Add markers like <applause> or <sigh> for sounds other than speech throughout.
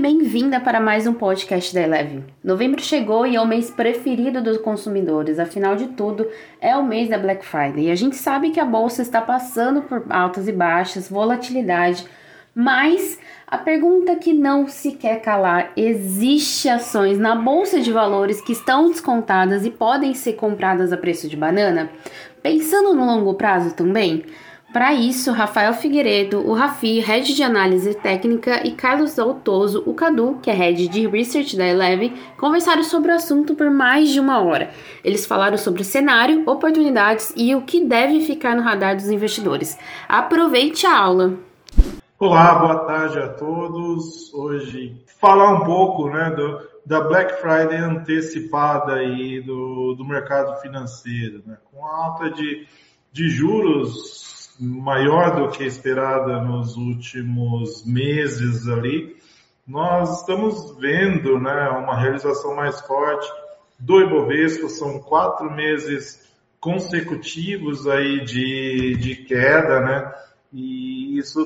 bem-vinda para mais um podcast da Eleve. Novembro chegou e é o mês preferido dos consumidores, afinal de tudo, é o mês da Black Friday. E a gente sabe que a bolsa está passando por altas e baixas, volatilidade, mas a pergunta que não se quer calar: existe ações na bolsa de valores que estão descontadas e podem ser compradas a preço de banana? Pensando no longo prazo também? Para isso, Rafael Figueiredo, o Rafi, Head de Análise Técnica, e Carlos Altoso, o Cadu, que é Head de Research da Eleven, conversaram sobre o assunto por mais de uma hora. Eles falaram sobre o cenário, oportunidades e o que deve ficar no radar dos investidores. Aproveite a aula! Olá, boa tarde a todos. Hoje falar um pouco né, do, da Black Friday antecipada aí do, do mercado financeiro, né, com a alta de, de juros maior do que esperada nos últimos meses ali, nós estamos vendo né, uma realização mais forte do Ibovespa, são quatro meses consecutivos aí de, de queda, né? E isso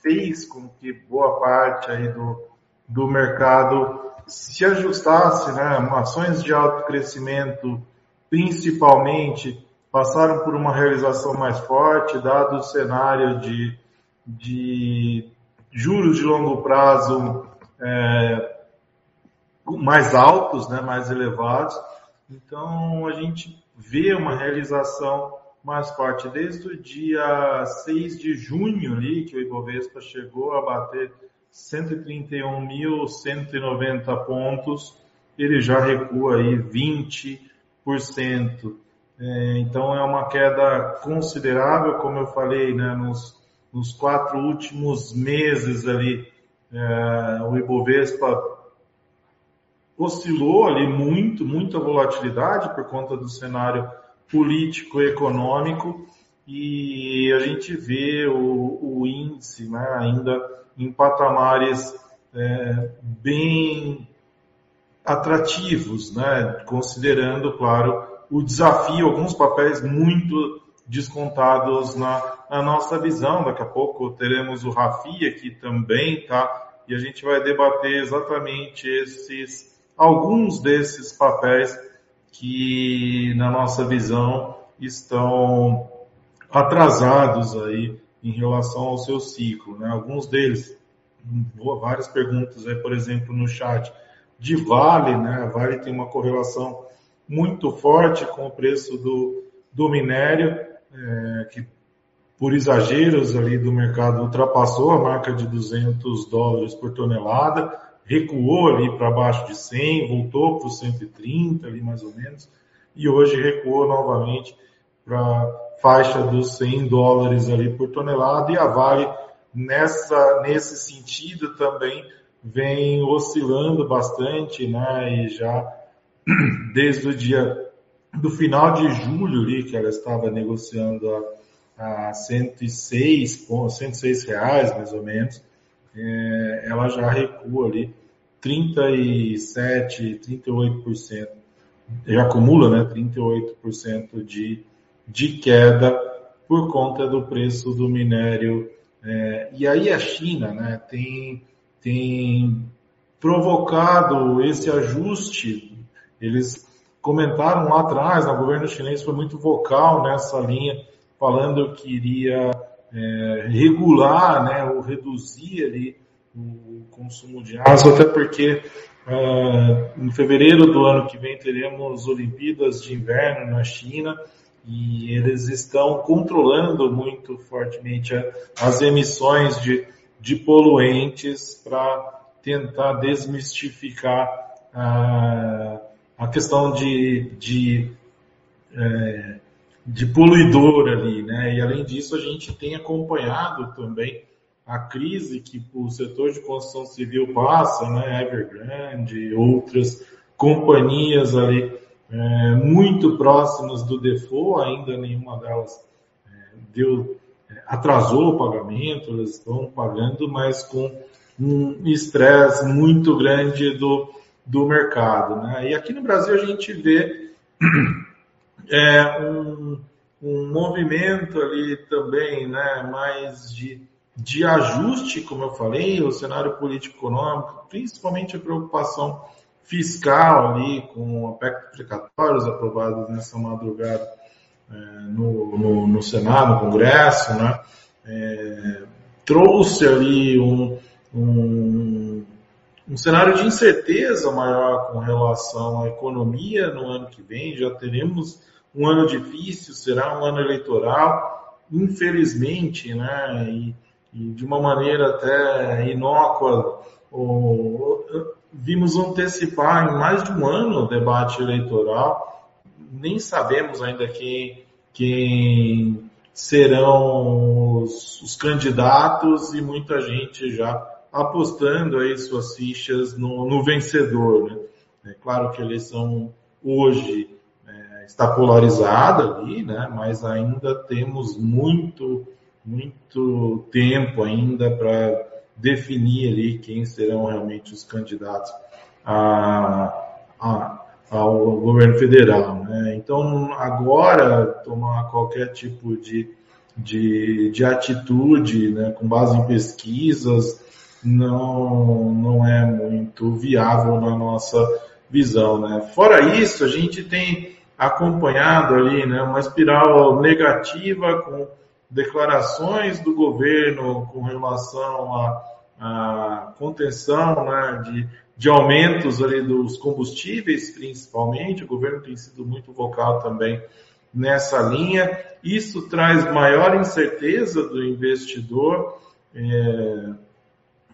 fez com que boa parte aí do, do mercado se ajustasse, né? Ações de alto crescimento, principalmente, passaram por uma realização mais forte, dado o cenário de, de juros de longo prazo é, mais altos, né, mais elevados. Então, a gente vê uma realização mais forte. Desde o dia 6 de junho, ali, que o Ibovespa chegou a bater 131.190 pontos, ele já recua aí 20%. É, então é uma queda considerável, como eu falei, né, nos, nos quatro últimos meses ali, é, o Ibovespa oscilou ali muito, muita volatilidade por conta do cenário político econômico. E a gente vê o, o índice né, ainda em patamares é, bem atrativos, né, considerando, claro, o desafio, alguns papéis muito descontados na, na, nossa visão. Daqui a pouco teremos o Rafi aqui também, tá? E a gente vai debater exatamente esses, alguns desses papéis que, na nossa visão, estão atrasados aí em relação ao seu ciclo, né? Alguns deles, várias perguntas aí, por exemplo, no chat, de Vale, né? Vale tem uma correlação muito forte com o preço do, do minério, é, que por exageros ali do mercado ultrapassou a marca de 200 dólares por tonelada, recuou ali para baixo de 100, voltou para os 130 ali mais ou menos, e hoje recuou novamente para faixa dos 100 dólares ali por tonelada, e a Vale nessa, nesse sentido também vem oscilando bastante, né, e já <clears throat> desde o dia do final de julho ali, que ela estava negociando a, a 106, 106 reais mais ou menos, é, ela já recua ali 37, 38%, já acumula né, 38% de, de queda por conta do preço do minério. É, e aí a China né, tem, tem provocado esse ajuste eles comentaram lá atrás, o governo chinês foi muito vocal nessa linha, falando que iria é, regular, né, ou reduzir ali o consumo de aço, até porque uh, em fevereiro do ano que vem teremos Olimpíadas de Inverno na China e eles estão controlando muito fortemente a, as emissões de, de poluentes para tentar desmistificar a a questão de, de, é, de poluidor ali, né? E além disso, a gente tem acompanhado também a crise que o setor de construção civil passa, né? Evergrande, outras companhias ali é, muito próximas do default, ainda nenhuma delas é, deu, é, atrasou o pagamento, elas estão pagando, mas com um estresse muito grande do, do mercado. Né? E aqui no Brasil a gente vê <clears throat> é, um, um movimento ali também, né, mais de, de ajuste, como eu falei, o cenário político-econômico, principalmente a preocupação fiscal ali com aspectos precatórios aprovados nessa madrugada é, no, no, no, Senado, no Congresso, né? É, trouxe ali um, um, um cenário de incerteza maior com relação à economia no ano que vem. Já teremos um ano difícil, será um ano eleitoral, infelizmente, né? E, e de uma maneira até inócua, o, vimos antecipar em mais de um ano o debate eleitoral. Nem sabemos ainda quem, quem serão os, os candidatos e muita gente já apostando aí suas fichas no, no vencedor. Né? É claro que a eleição hoje é, está polarizada ali, né? mas ainda temos muito, muito tempo ainda para definir ali quem serão realmente os candidatos a, a, ao governo federal. Né? Então, agora, tomar qualquer tipo de, de, de atitude né, com base em pesquisas não, não é muito viável na nossa visão. Né? Fora isso, a gente tem acompanhado ali né, uma espiral negativa com declarações do governo com relação à, à contenção né, de, de aumentos ali dos combustíveis, principalmente. O governo tem sido muito vocal também nessa linha. Isso traz maior incerteza do investidor, é,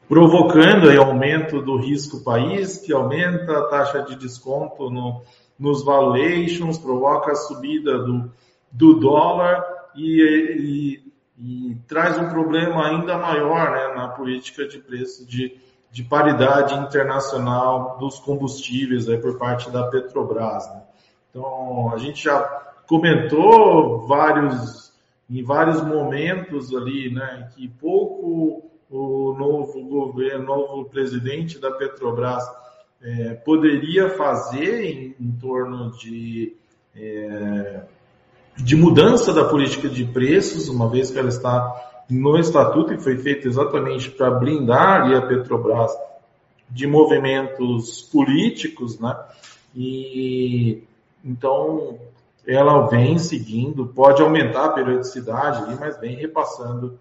provocando aí aumento do risco país, que aumenta a taxa de desconto no, nos valuations, provoca a subida do, do dólar e, e, e traz um problema ainda maior né, na política de preço de, de paridade internacional dos combustíveis aí, por parte da Petrobras. Né? Então, a gente já comentou vários, em vários momentos ali, né, que pouco o novo governo, novo presidente da Petrobras é, poderia fazer em, em torno de é, de mudança da política de preços, uma vez que ela está no estatuto e foi feita exatamente para blindar a Petrobras de movimentos políticos, né? E então ela vem seguindo, pode aumentar a periodicidade mas vem repassando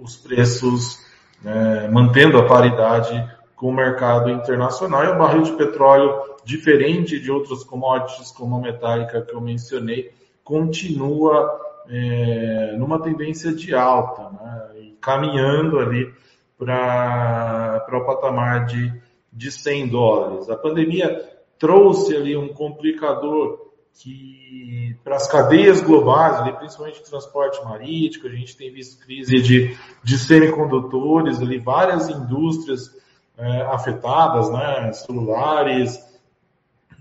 os preços, né, mantendo a paridade com o mercado internacional. E o barril de petróleo, diferente de outras commodities como a metálica que eu mencionei, continua é, numa tendência de alta, né, caminhando ali para o patamar de, de 100 dólares. A pandemia trouxe ali um complicador que para as cadeias globais, ali, principalmente transporte marítimo, a gente tem visto crise de, de semicondutores, ali, várias indústrias é, afetadas, né, celulares,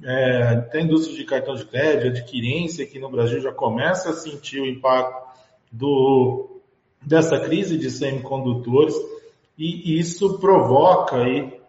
é, tem indústria de cartão de crédito, adquirência aqui no Brasil já começa a sentir o impacto do, dessa crise de semicondutores e isso provoca aí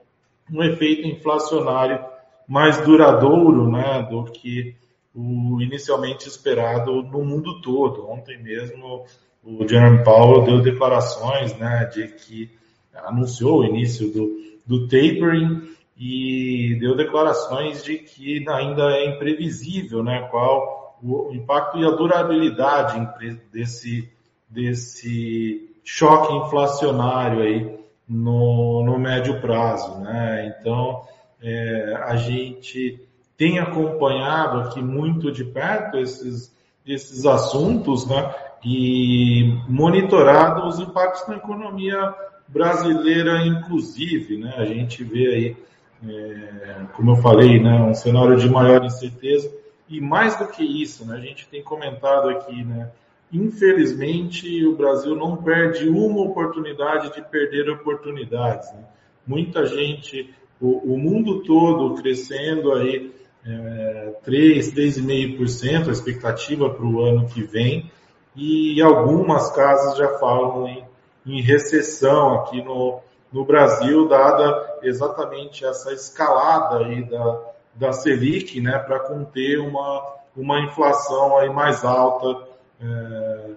um efeito inflacionário mais duradouro né, do que o inicialmente esperado no mundo todo. Ontem mesmo o Jerome Powell deu declarações né, de que anunciou o início do, do tapering e deu declarações de que ainda é imprevisível né, qual o impacto e a durabilidade desse, desse choque inflacionário aí no, no médio prazo. Né? Então, é, a gente tem acompanhado aqui muito de perto esses, esses assuntos né? e monitorado os impactos na economia brasileira, inclusive. Né? A gente vê aí é, como eu falei, né, um cenário de maior incerteza. E mais do que isso, né, a gente tem comentado aqui, né, infelizmente o Brasil não perde uma oportunidade de perder oportunidades. Né? Muita gente, o, o, mundo todo crescendo aí é, 3, 3,5% a expectativa para o ano que vem, e algumas casas já falam em, em recessão aqui no, no Brasil, dada exatamente essa escalada aí da, da Selic, né, para conter uma, uma inflação aí mais alta. É,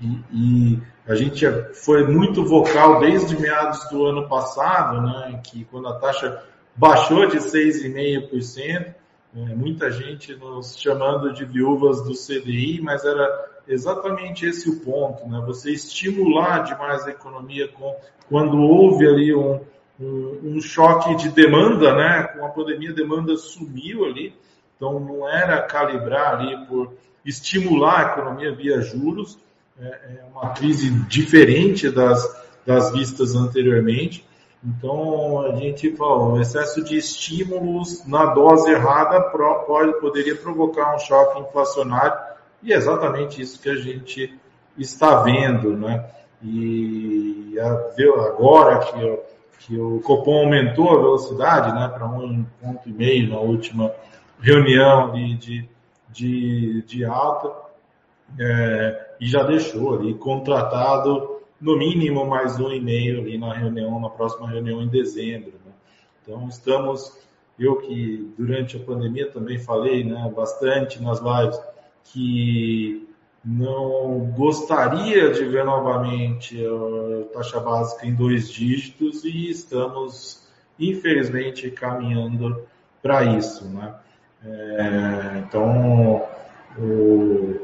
E, e, a gente foi muito vocal desde meados do ano passado, né, que quando a taxa baixou de 6,5%, é, muita gente nos chamando de viúvas do CDI, mas era exatamente esse o ponto, né? Você estimular demais a economia com, quando houve ali um, um, um, choque de demanda, né? Com a pandemia, a demanda sumiu ali, então não era calibrar ali por estimular a economia via juros, é, é uma crise diferente das, das vistas anteriormente. Então, a gente falou, o excesso de estímulos na dose errada pode, poderia provocar um choque inflacionário, e é exatamente isso que a gente está vendo, né? E agora que, que o Copom aumentou a velocidade né, para um ponto e meio na última reunião de, de, de alta, é, e já deixou ali contratado no mínimo mais um e meio ali na reunião, na próxima reunião em dezembro. Né? Então estamos, eu que durante a pandemia também falei né, bastante nas lives, que não gostaria de ver novamente a taxa básica em dois dígitos e estamos, infelizmente, caminhando para isso. Né? É, então, o,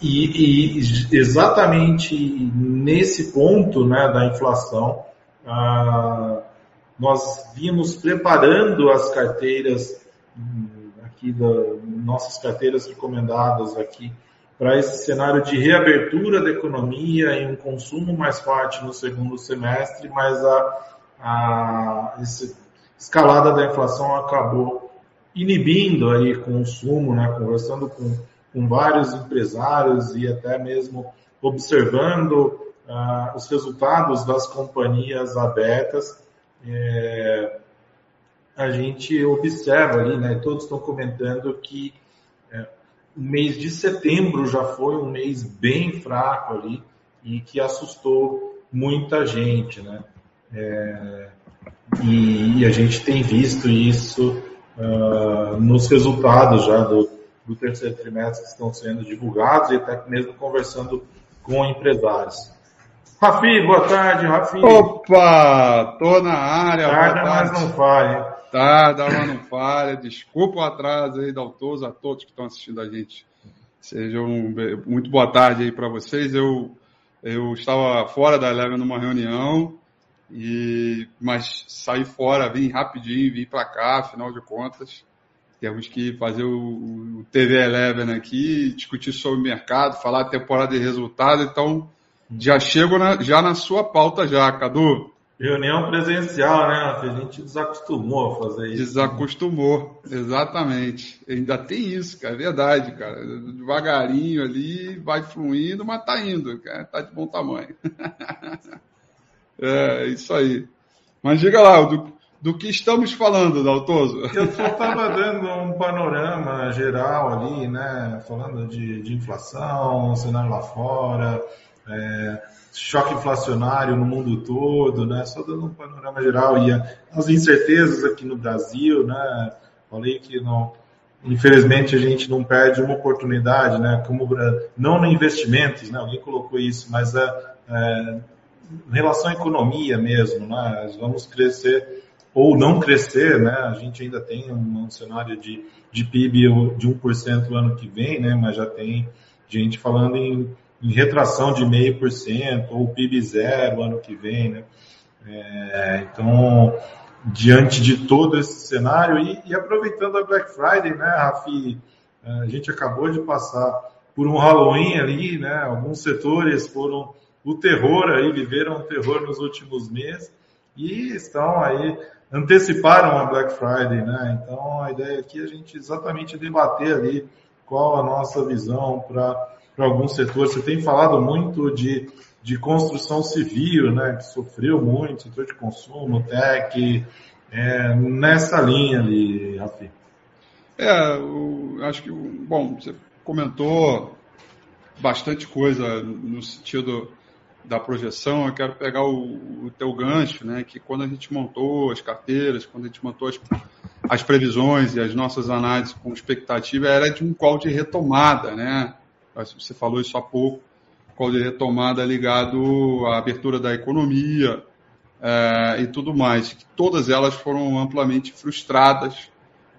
e, e, exatamente nesse ponto né, da inflação, ah, nós vimos preparando as carteiras hum, aqui da, nossas carteiras recomendadas aqui para esse cenário de reabertura da economia e um consumo mais forte no segundo semestre, mas a, a escalada da inflação acabou inibindo aí consumo, né, conversando com com vários empresários e até mesmo observando ah, os resultados das companhias abertas, é, a gente observa ali, né, todos estão comentando que é, o mês de setembro já foi um mês bem fraco ali e que assustou muita gente, né? É, e, e, a gente tem visto isso uh, nos resultados já do, do terceiro trimestre que estão sendo divulgados e até mesmo conversando com empresários. Rafi, boa tarde, Rafi. Opa, tô na área. Tarda, mas não falha. Tarda, mas não falha. Desculpa o atraso aí, Daltoso, a todos que estão assistindo a gente. Sejam muito boa tarde aí para vocês. Eu, eu estava fora da Eleven numa reunião, e, mas saí fora, vim rapidinho, vim para cá, afinal de contas. Temos que fazer o, o TV Eleven aqui, discutir sobre o mercado, falar temporada de resultado. Então, já chego na, já na sua pauta já, Cadu. Reunião presencial, né? A gente desacostumou a fazer isso. Desacostumou, exatamente. Ainda tem isso, cara, é verdade, cara. Devagarinho ali, vai fluindo, mas tá indo, cara. Tá de bom tamanho. <laughs> é, isso aí. Mas diga lá, do, do que estamos falando, Daltoso? Eu só estava dando um panorama geral ali, né? Falando de, de inflação, cenário lá fora, é, choque inflacionário no mundo todo, né? Só dando um panorama geral e as incertezas aqui no Brasil, né? Falei que não, infelizmente a gente não perde uma oportunidade, né? Como não no investimentos, né? Alguém colocou isso, mas é, é em relação à economia mesmo, né? Vamos crescer ou não crescer, né? A gente ainda tem um, cenário de, de PIB de 1% no ano que vem, né? Mas já tem gente falando em, em retração de 0,5% ou PIB zero ano que vem, né? É, então, diante de todo esse cenário e, e, aproveitando a Black Friday, né, Rafi, a gente acabou de passar por um Halloween ali, né? Alguns setores foram o terror aí, viveram o terror nos últimos meses e estão aí anteciparam a Black Friday, né? Então a ideia aqui é a gente exatamente debater ali qual a nossa visão para alguns setores. Você tem falado muito de, de construção civil, né? Que sofreu muito, setor de consumo, tech, é, nessa linha ali, Rafi. É, eu acho que, bom, você comentou bastante coisa no sentido da projeção, eu quero pegar o, o teu gancho, né? Que quando a gente montou as carteiras, quando a gente montou as, as previsões e as nossas análises com expectativa, era de um call de retomada, né? Você falou isso há pouco. protocolo de retomada ligado à abertura da economia é, e tudo mais. Todas elas foram amplamente frustradas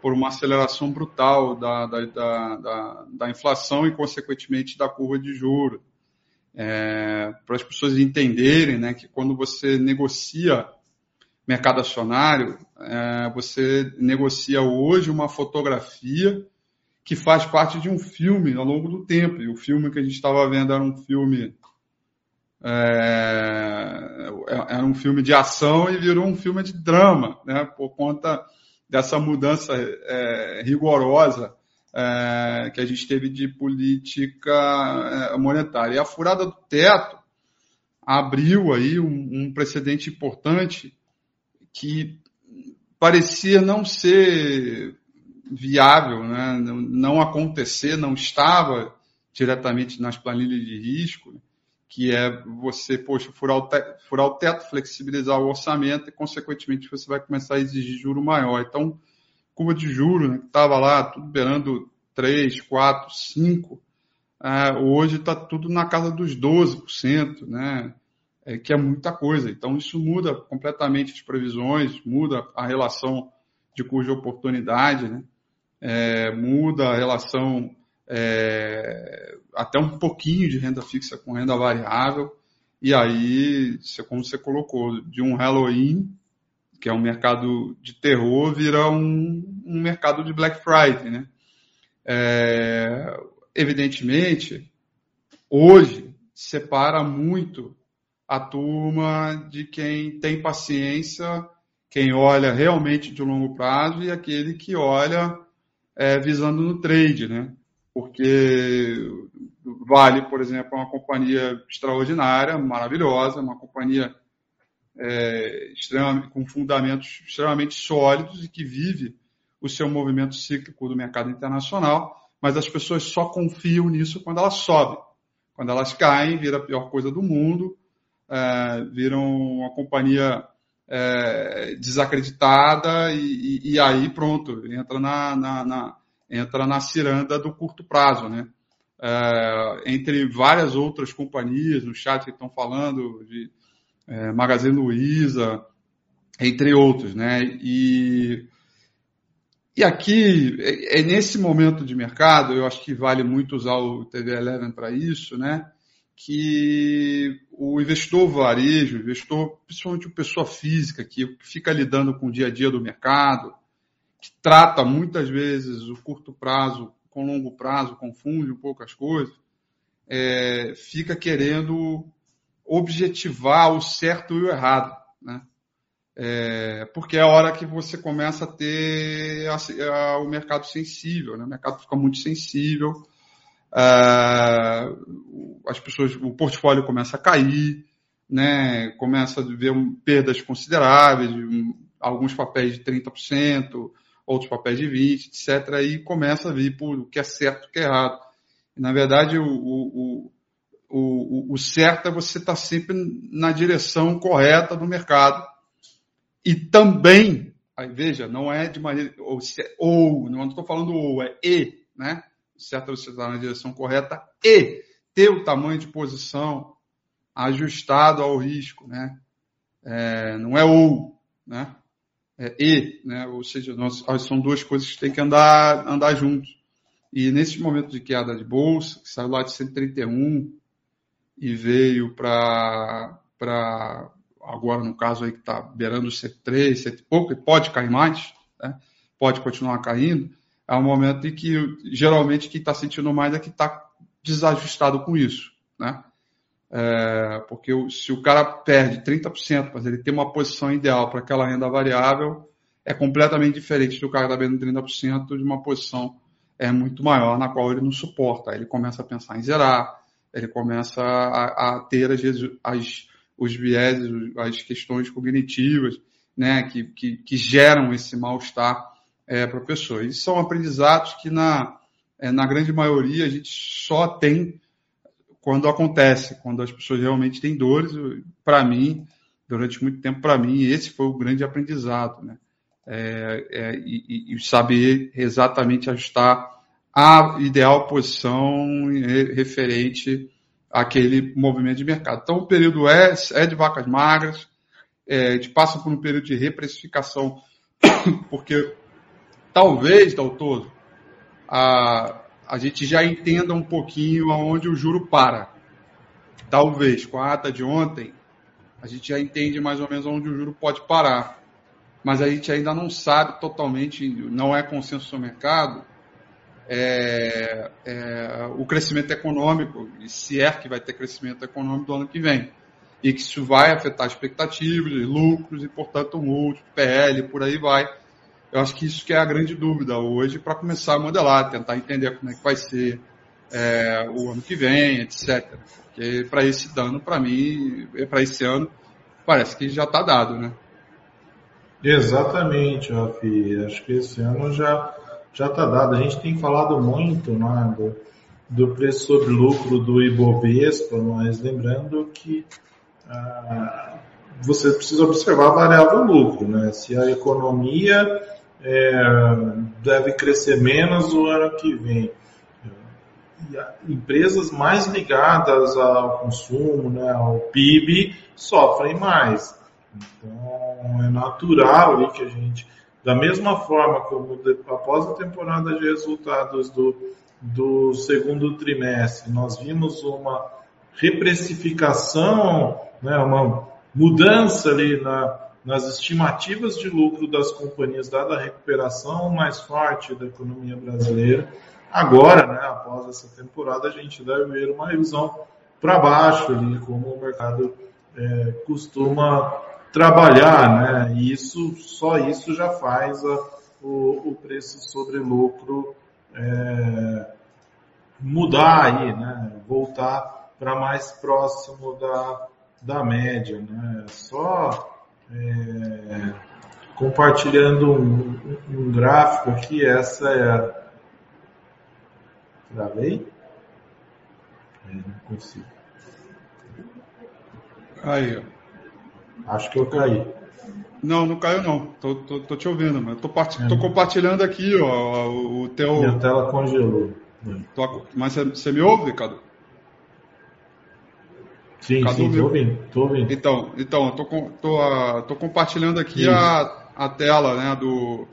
por uma aceleração brutal da, da, da, da, da inflação e, consequentemente, da curva de juros. É, para as pessoas entenderem né, que quando você negocia mercado acionário, é, você negocia hoje uma fotografia que faz parte de um filme ao longo do tempo. E o filme que a gente estava vendo era um filme é, era um filme de ação e virou um filme de drama, né, por conta dessa mudança é, rigorosa é, que a gente teve de política é, monetária. E a furada do teto abriu aí um, um precedente importante que parecia não ser viável, né? não acontecer, não estava diretamente nas planilhas de risco, que é você, poxa, furar o, teto, furar o teto, flexibilizar o orçamento e, consequentemente, você vai começar a exigir juro maior. Então, curva de juros, né, que estava lá tudo beirando 3, 4, 5, é, hoje está tudo na casa dos 12%, né? É, que é muita coisa. Então, isso muda completamente as previsões, muda a relação de cuja oportunidade, né? É, muda a relação é, até um pouquinho de renda fixa com renda variável, e aí, como você colocou, de um Halloween que é um mercado de terror, vira um, um mercado de Black Friday, né? É, evidentemente, hoje separa muito a turma de quem tem paciência, quem olha realmente de longo prazo e aquele que olha é, visando no trade, né? Porque Vale, por exemplo, é uma companhia extraordinária, maravilhosa, uma companhia é, com fundamentos extremamente sólidos e que vive o seu movimento cíclico do mercado internacional, mas as pessoas só confiam nisso quando elas sobem. Quando elas caem, vira a pior coisa do mundo, é, viram uma companhia é, desacreditada e, e, e, aí pronto, entra na, na, na, entra na ciranda do curto prazo, né? É, entre várias outras companhias no chat que estão falando de é, Magazine Luiza, entre outros, né? E, e aqui, é, é, nesse momento de mercado, eu acho que vale muito usar o TV Eleven para isso, né? Que o investidor varejo, o investidor, principalmente o pessoa física, que fica lidando com o dia a dia do mercado, que trata muitas vezes o curto prazo com longo prazo, confunde um pouco as coisas, é, fica querendo objetivar o certo e o errado, né? É, porque é a hora que você começa a ter a, a, o mercado sensível, né? o mercado fica muito sensível, é, as pessoas, o portfólio começa a cair, né? começa a ver perdas consideráveis, alguns papéis de 30%, outros papéis de 20%, etc. E começa a vir por o que é certo e o que é errado. E, na verdade, o, o, o, o certo é você estar sempre na direção correta do mercado. E também, aí veja, não é de maneira. Ou, ou não estou falando ou, é e, né? O certo é você estar na direção correta e ter o tamanho de posição ajustado ao risco, né? É, não é ou, né? É e, né? Ou seja, nós, são duas coisas que têm que andar, andar juntos. E nesse momento de queda de bolsa, que saiu lá de 131, e veio para agora no caso aí que está beirando C3, C pouco, e pode cair mais, né? pode continuar caindo, é um momento em que geralmente quem está sentindo mais é que está desajustado com isso. Né? É, porque se o cara perde 30%, mas ele tem uma posição ideal para aquela renda variável, é completamente diferente do cara está perdendo 30% de uma posição é muito maior, na qual ele não suporta. Ele começa a pensar em zerar, ele começa a, a ter as, as, os vieses, as questões cognitivas, né, que, que, que geram esse mal-estar é, para a pessoa. E são aprendizados que, na, é, na grande maioria, a gente só tem quando acontece, quando as pessoas realmente têm dores. Para mim, durante muito tempo, para mim, esse foi o grande aprendizado, né? É, é, e, e, saber exatamente ajustar a ideal posição referente aquele movimento de mercado. Então, o período é, é de vacas magras, é, a gente passa por um período de reprecificação, <coughs> porque talvez, doutor, a, a gente já entenda um pouquinho aonde o juro para. Talvez, com a ata de ontem, a gente já entende mais ou menos onde o juro pode parar. Mas a gente ainda não sabe totalmente, não é consenso no mercado, é, é, o crescimento econômico, e se é que vai ter crescimento econômico do ano que vem. E que isso vai afetar expectativas, lucros e, portanto, múltiplo, PL, por aí vai. Eu acho que isso que é a grande dúvida hoje para começar a modelar, tentar entender como é que vai ser é, o ano que vem, etc. Porque para esse dano, para mim, para esse ano, parece que já está dado, né? Exatamente, Rafi. Acho que esse ano já já está dado. A gente tem falado muito né, do, do, preço sobre lucro do Ibovespa, mas lembrando que ah, você precisa observar a variável lucro. Né? Se a economia é, deve crescer menos o ano que vem, e empresas mais ligadas ao consumo, né, ao PIB, sofrem mais. Então, é natural que a gente da mesma forma como após a temporada de resultados do, do segundo trimestre, nós vimos uma reprecificação, né, uma mudança ali na, nas estimativas de lucro das companhias, dada a recuperação mais forte da economia brasileira. Agora, né, após essa temporada, a gente deve ver uma revisão para baixo, ali, como o mercado é, costuma trabalhar, né? E isso, só isso já faz a, o, o, preço sobre lucro é, mudar aí, né? Voltar para mais próximo da, da média, né? Só é, compartilhando um, um, gráfico aqui, essa é. Travei? É, não consigo. Aí, ó. Acho que eu caí. Não, não caiu não. Tô, tô, tô te ouvindo, mas tô, part... é. tô compartilhando aqui, ó, o teu. Minha tela congelou. Tô... Mas você me ouve, Cadu? Sim, Cadu sim, tô ouvindo, tô ouvindo. Então, então tô, tô, tô compartilhando aqui a, a tela, né, do,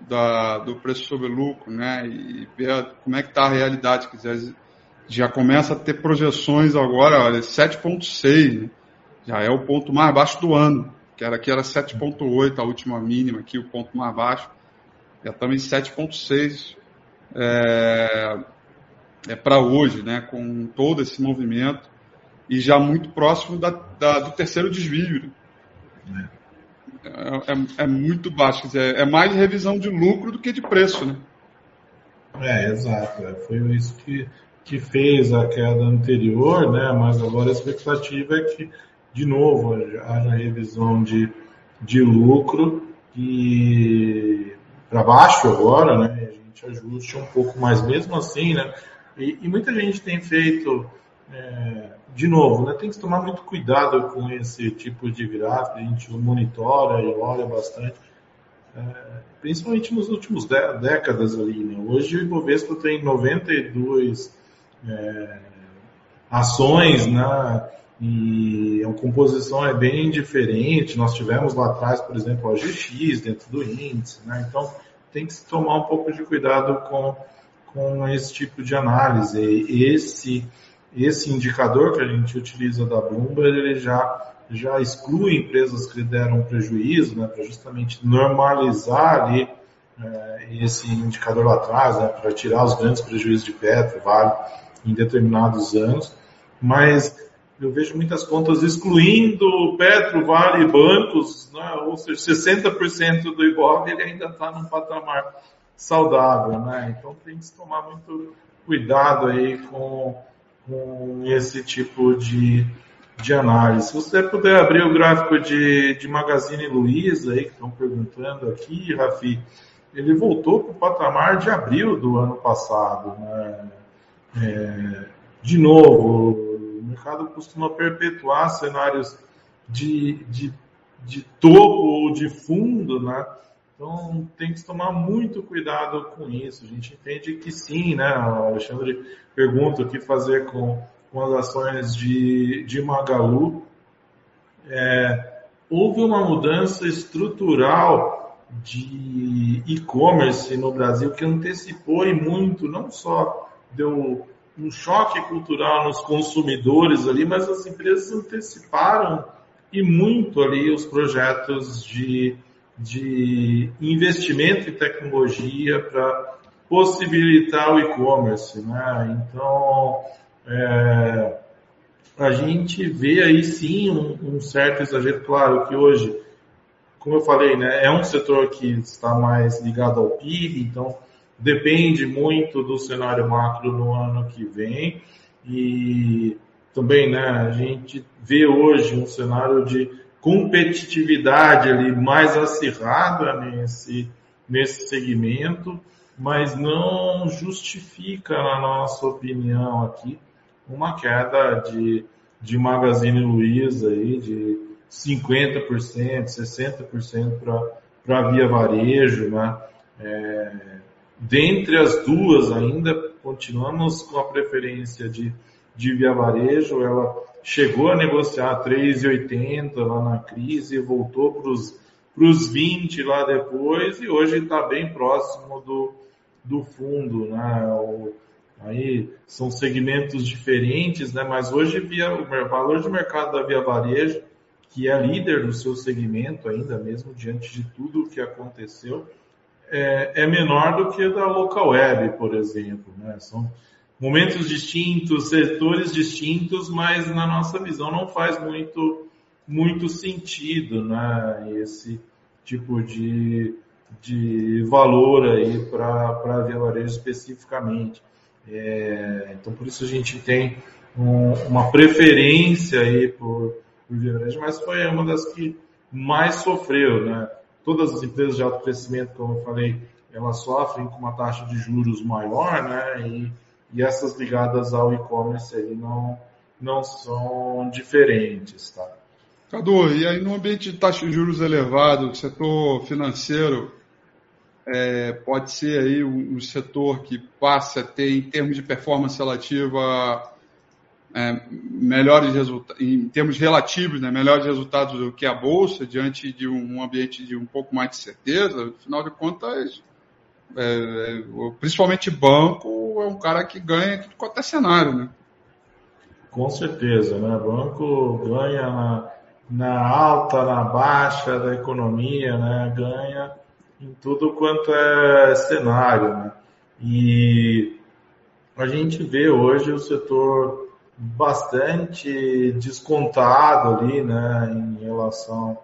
da, do preço sobre lucro, né, e ver como é que tá a realidade, quiser já começa a ter projeções agora, olha, 7.6, né? Já é o ponto mais baixo do ano, que era aqui era 7.8, a última mínima aqui, o ponto mais baixo. Já estamos em 7.6 é, é para hoje, né, com todo esse movimento e já muito próximo da, da, do terceiro desvio. Né? É, é, é, muito baixo, quer dizer, é mais revisão de lucro do que de preço, né? É, exato. É, foi isso que, que fez a queda anterior, né? Mas agora a expectativa é que de novo, haja revisão de, de lucro e para baixo agora, né? A gente ajuste um pouco mais, mesmo assim, né? E, e muita gente tem feito, é, de novo, né? Tem que tomar muito cuidado com esse tipo de gráfico, a gente monitora e olha bastante, é, principalmente nos últimos décadas ali, né? Hoje o Ibovespa tem 92 é, ações, né? E a composição é bem diferente. Nós tivemos lá atrás, por exemplo, a GX dentro do índice, né? então tem que se tomar um pouco de cuidado com, com esse tipo de análise. Esse, esse indicador que a gente utiliza da Bloomberg, ele já, já exclui empresas que deram prejuízo, né, para justamente normalizar ali é, esse indicador lá atrás, né, para tirar os grandes prejuízos de Petro, Vale, em determinados anos. Mas eu vejo muitas contas excluindo Petro, Vale e bancos, né? ou seja, 60% do Ibov ele ainda está num patamar saudável, né? Então tem que tomar muito cuidado aí com, com esse tipo de, de análise. Se você puder abrir o gráfico de, de Magazine Luiza aí, que estão perguntando aqui, Rafi, ele voltou para o patamar de abril do ano passado, né? É, de novo, mercado costuma perpetuar cenários de, de, de topo ou de fundo, né? Então tem que tomar muito cuidado com isso. A gente entende que sim, né? O Alexandre pergunta o que fazer com, com as ações de, de Magalu. É, houve uma mudança estrutural de e-commerce no Brasil que antecipou e muito, não só deu um choque cultural nos consumidores ali, mas as empresas anteciparam e muito ali os projetos de, de investimento em tecnologia para possibilitar o e-commerce, né? Então, é, a gente vê aí sim um, um, certo exagero, claro que hoje, como eu falei, né, é um setor que está mais ligado ao PIB, então depende muito do cenário macro no ano que vem e também, né, a gente vê hoje um cenário de competitividade ali mais acirrada nesse, nesse segmento, mas não justifica, na nossa opinião aqui, uma queda de, de Magazine Luiza aí de 50%, 60% para a Via Varejo, né? É, dentre as duas ainda continuamos com a preferência de, de Via Varejo, ela chegou a negociar 3,80 lá na crise, voltou para os 20 lá depois e hoje está bem próximo do, do fundo, né? O, aí são segmentos diferentes, né? Mas hoje via, o valor de mercado da Via Varejo, que é líder do seu segmento ainda mesmo diante de tudo o que aconteceu, é, é menor do que da local web, por exemplo, né? São momentos distintos, setores distintos, mas na nossa visão não faz muito muito sentido, né? Esse tipo de de valor aí para Via Varejo especificamente. É, então, por isso a gente tem um, uma preferência aí por, por Via Varejo, mas foi uma das que mais sofreu, né? Todas as empresas de alto crescimento, como eu falei, elas sofrem com uma taxa de juros maior, né? E, e essas ligadas ao e-commerce aí não, não são diferentes, tá? Cadu, e aí no ambiente de taxa de juros elevado, setor financeiro, é, pode ser aí um, setor que passe a ter, em termos de performance relativa, é, melhores resultados, em termos relativos, né, melhores resultados do que a Bolsa, diante de um, ambiente de um pouco mais de certeza. Afinal de contas, é, é principalmente banco, é um cara que ganha de qualquer cenário, né? Com certeza, né? Banco ganha na, na alta, na baixa da economia, né? Ganha em tudo quanto é cenário. Né? E a gente vê hoje o setor bastante descontado ali, né, em relação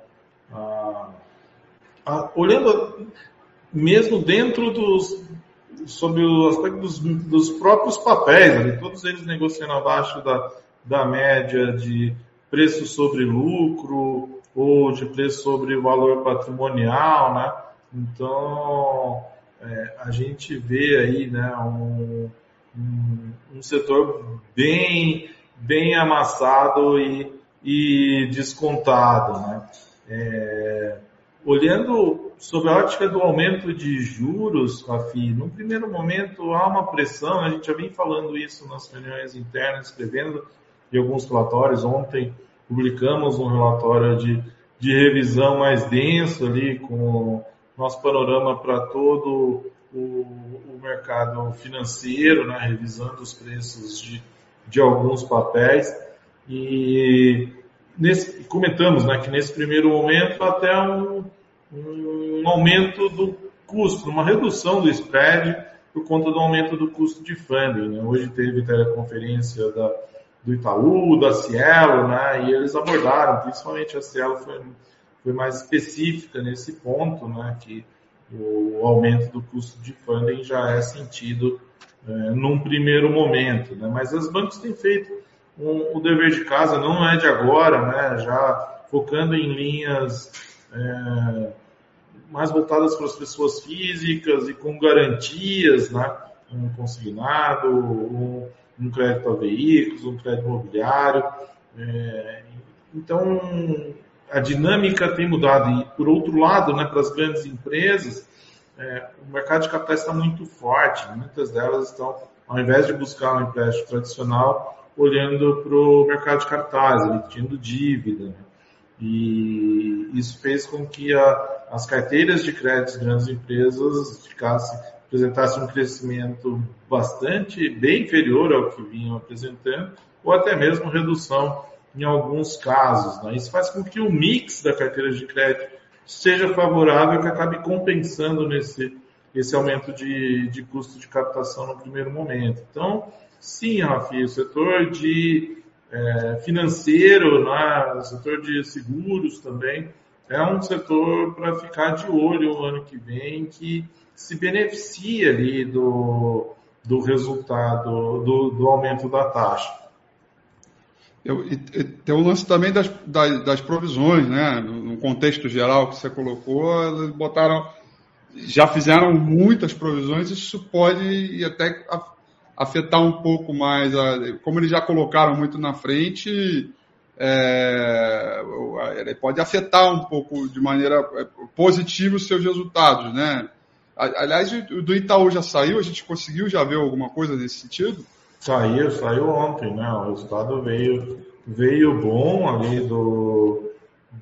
a, a olhando mesmo dentro dos sobre o aspecto dos, dos próprios papéis, ali, todos eles negociando abaixo da, da média de preço sobre lucro ou de preço sobre valor patrimonial, né? Então, é, a gente vê aí né, um, um, setor bem, bem amassado e, e descontado. Né? É, olhando sobre a ótica do aumento de juros, Rafi, no primeiro momento há uma pressão, a gente já vem falando isso nas reuniões internas, escrevendo em alguns relatórios. Ontem publicamos um relatório de, de revisão mais denso ali com nosso panorama para todo o, o, mercado financeiro, né, revisando os preços de, de alguns papéis. E nesse, comentamos né, que nesse primeiro momento até um, um aumento do custo, uma redução do spread por conta do aumento do custo de funding. Né? Hoje teve teleconferência da, do Itaú, da Cielo, né? e eles abordaram, principalmente a Cielo foi foi mais específica nesse ponto, né, que o aumento do custo de funding já é sentido é, num primeiro momento, né, mas os bancos têm feito um, o dever de casa, não é de agora, né, já focando em linhas é, mais voltadas para as pessoas físicas e com garantias, né, um consignado, um, um crédito a veículos, um crédito imobiliário. É, então, a dinâmica tem mudado. E, por outro lado, né, para as grandes empresas, é, o mercado de capitais está muito forte. Muitas delas estão, ao invés de buscar um empréstimo tradicional, olhando para o mercado de cartaz, emitindo dívida. Né? E isso fez com que a, as carteiras de crédito de grandes empresas ficassem, apresentassem um crescimento bastante, bem inferior ao que vinham apresentando, ou até mesmo redução em alguns casos. Né? Isso faz com que o mix da carteira de crédito seja favorável, que acabe compensando nesse esse aumento de, de custo de captação no primeiro momento. Então, sim, Rafi, o setor de é, financeiro, né, o setor de seguros também, é um setor para ficar de olho o ano que vem, que se beneficia ali do, do resultado, do, do aumento da taxa. Eu, tem o lance também das, das, das, provisões, né? No contexto geral que você colocou, botaram, já fizeram muitas provisões, isso pode até afetar um pouco mais, a, como eles já colocaram muito na frente, é, pode afetar um pouco de maneira é, positiva os seus resultados, né? Aliás, do Itaú já saiu, a gente conseguiu já ver alguma coisa nesse sentido? Saiu, saiu ontem, né? O resultado veio, veio bom ali do,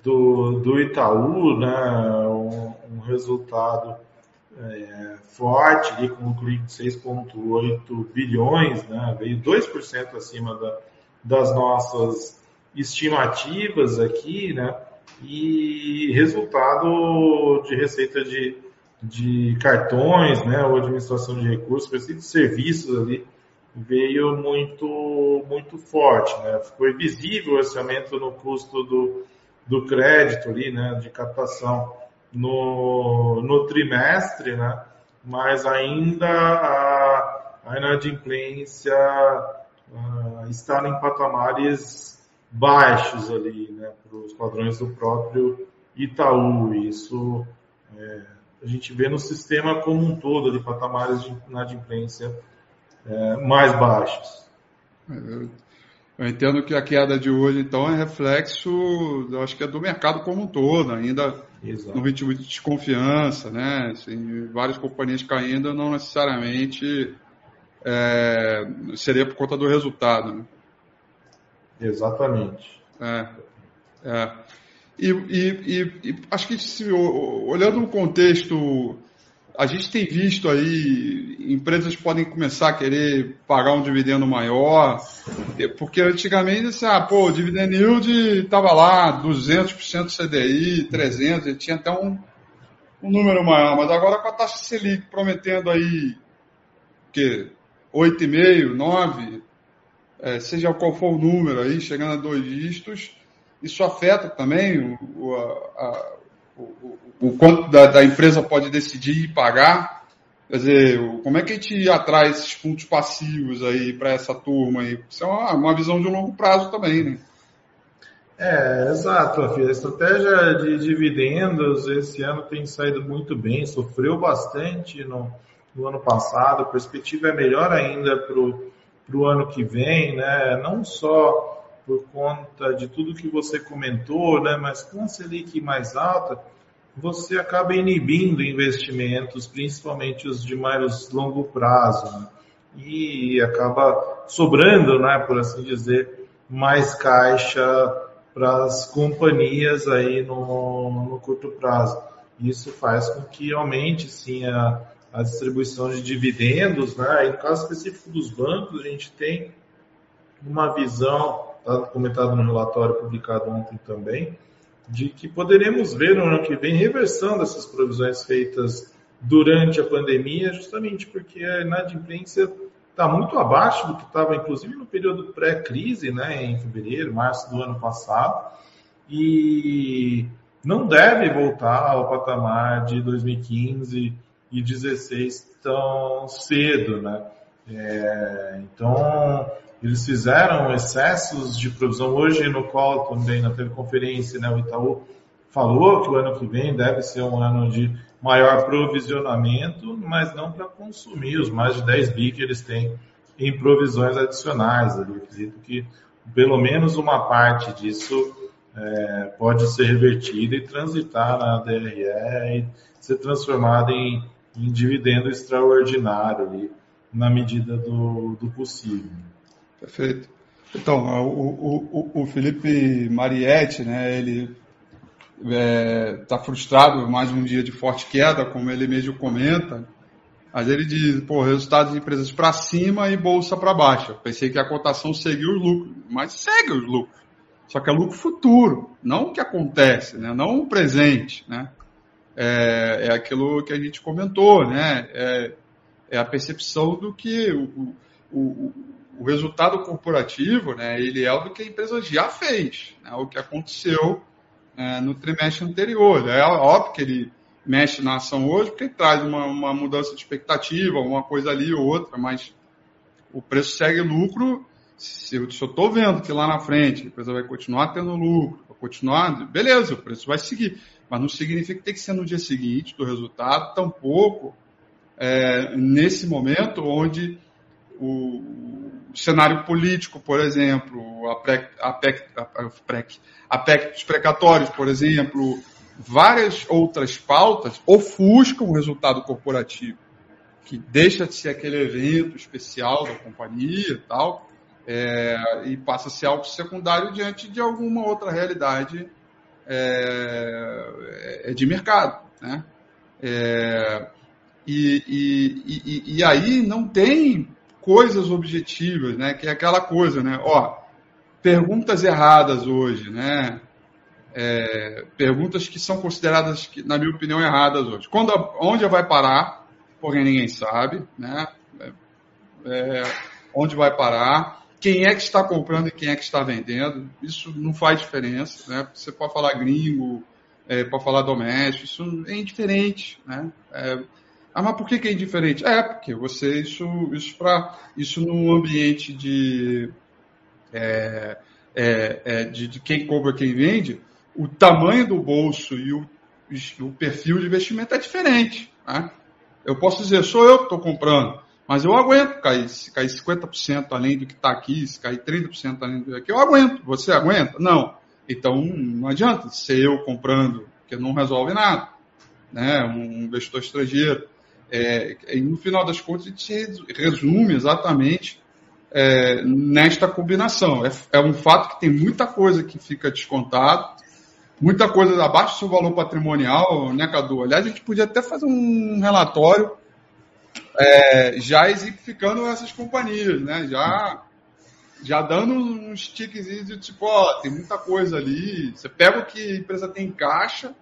do, do Itaú, né? Um, um resultado é, forte ali com um clique de 6,8 bilhões, né? Veio 2% acima da, das nossas estimativas aqui, né? E resultado de receita de, de cartões, né? Ou administração de recursos, de serviços ali veio muito, muito forte. Né? Foi visível esse aumento no custo do, do crédito ali, né, de captação no, no trimestre, né? mas ainda a, a inadimplência uh, está em patamares baixos ali, né, para os padrões do próprio Itaú. Isso é, a gente vê no sistema como um todo de patamares de inadimplência é, mais baixos. Eu, eu, entendo que a queda de hoje, então, é reflexo, acho que é do mercado como um todo, ainda Exato. no ritmo de desconfiança, né? Assim, várias companhias caindo, não necessariamente é, seria por conta do resultado. Né? Exatamente. É, é. E, e, e, acho que se, olhando no contexto a gente tem visto aí empresas podem começar a querer pagar um dividendo maior, porque antigamente, assim, ah, pô, o dividend yield estava lá, 200% CDI, 300%, tinha até um, um número maior, mas agora com a taxa Selic prometendo aí, que 8,5%, 9%, é, seja qual for o número aí, chegando a dois dígitos, isso afeta também o, a, a o, o quanto da, da, empresa pode decidir pagar. Quer dizer, como é que a gente atrai esses pontos passivos aí para essa turma aí? Isso é uma, uma, visão de longo prazo também, né? É, exato, A estratégia de dividendos esse ano tem saído muito bem, sofreu bastante no, no ano passado, a perspectiva é melhor ainda para o ano que vem, né? Não só por conta de tudo que você comentou, né? Mas com a Selic mais alta, você acaba inibindo investimentos, principalmente os de mais longo prazo, né? e acaba sobrando, né, por assim dizer, mais caixa para as companhias aí no, no curto prazo. Isso faz com que aumente sim a, a distribuição de dividendos, né? E no caso específico dos bancos, a gente tem uma visão está comentado no relatório publicado ontem também, de que poderemos ver no ano que vem reversão dessas provisões feitas durante a pandemia, justamente porque a inadimplência está muito abaixo do que estava, inclusive, no período pré-crise, né, em fevereiro, março do ano passado, e não deve voltar ao patamar de 2015 e 2016 tão cedo, né? É, então, eles fizeram excessos de provisão. Hoje, no qual também na teleconferência, né, o Itaú falou que o ano que vem deve ser um ano de maior provisionamento, mas não para consumir os mais de 10 bi que eles têm em provisões adicionais. Eu acredito que pelo menos uma parte disso é, pode ser revertida e transitar na DRE e ser transformada em, em dividendo extraordinário ali, na medida do, do possível. Perfeito. Então, o, o, o Felipe Marietti, né, ele está é, tá frustrado mais um dia de forte queda, como ele mesmo comenta. Mas ele diz, pô, resultados de empresas para cima e bolsa para baixo. Eu pensei que a cotação seguiu os lucros, mas segue os lucros. Só que é lucro futuro, não o que acontece, né? não o presente. Né? É, é aquilo que a gente comentou, né? É, é a percepção do que o, o, o, resultado corporativo, né? ele é o do que a empresa já fez, né? o que aconteceu é, no trimestre anterior. É óbvio que ele mexe na ação hoje, porque traz uma, uma mudança de expectativa, uma coisa ali ou outra, mas o preço segue lucro. Se eu estou vendo que lá na frente a empresa vai continuar tendo lucro, vai continuar, beleza, o preço vai seguir. Mas não significa que tem que ser no dia seguinte do resultado, tampouco é, nesse momento onde o, o, cenário político, por exemplo, a PEC, a PEC, a PEC, a PEC dos precatórios, por exemplo, várias outras pautas ofuscam o resultado corporativo, que deixa de ser aquele evento especial da companhia e tal, é, e passa a ser algo secundário diante de alguma outra realidade é, é de mercado. Né? É, e, e, e, e, aí não tem coisas objetivas, né? que é aquela coisa, né? Ó, perguntas erradas hoje, né? é, perguntas que são consideradas, na minha opinião, erradas hoje. Quando, onde vai parar? Porque ninguém sabe, né? É, é, onde vai parar? Quem é que está comprando e quem é que está vendendo? Isso não faz diferença, né? Você pode falar gringo, é, pode falar doméstico, isso é indiferente, né? É, ah, mas por que, que é indiferente? É, porque você, isso, isso, pra, isso num ambiente de, é, é, é, de, de, quem compra, quem vende, o tamanho do bolso e o, o perfil de investimento é diferente. Né? Eu posso dizer, sou eu que estou comprando, mas eu aguento cair, se cair 50% além do que está aqui, se cair 30% além do que está aqui, eu aguento. Você aguenta? Não. Então não adianta ser eu comprando, porque não resolve nada. Né? Um investidor estrangeiro. É, no final das contas, a gente resume exatamente é, nesta combinação. É, é, um fato que tem muita coisa que fica descontado muita coisa abaixo do seu valor patrimonial, né, Cadu? Aliás, a gente podia até fazer um relatório é, já exemplificando essas companhias, né? Já, já dando uns tiques de tipo, ó, tem muita coisa ali. Você pega o que a empresa tem em caixa,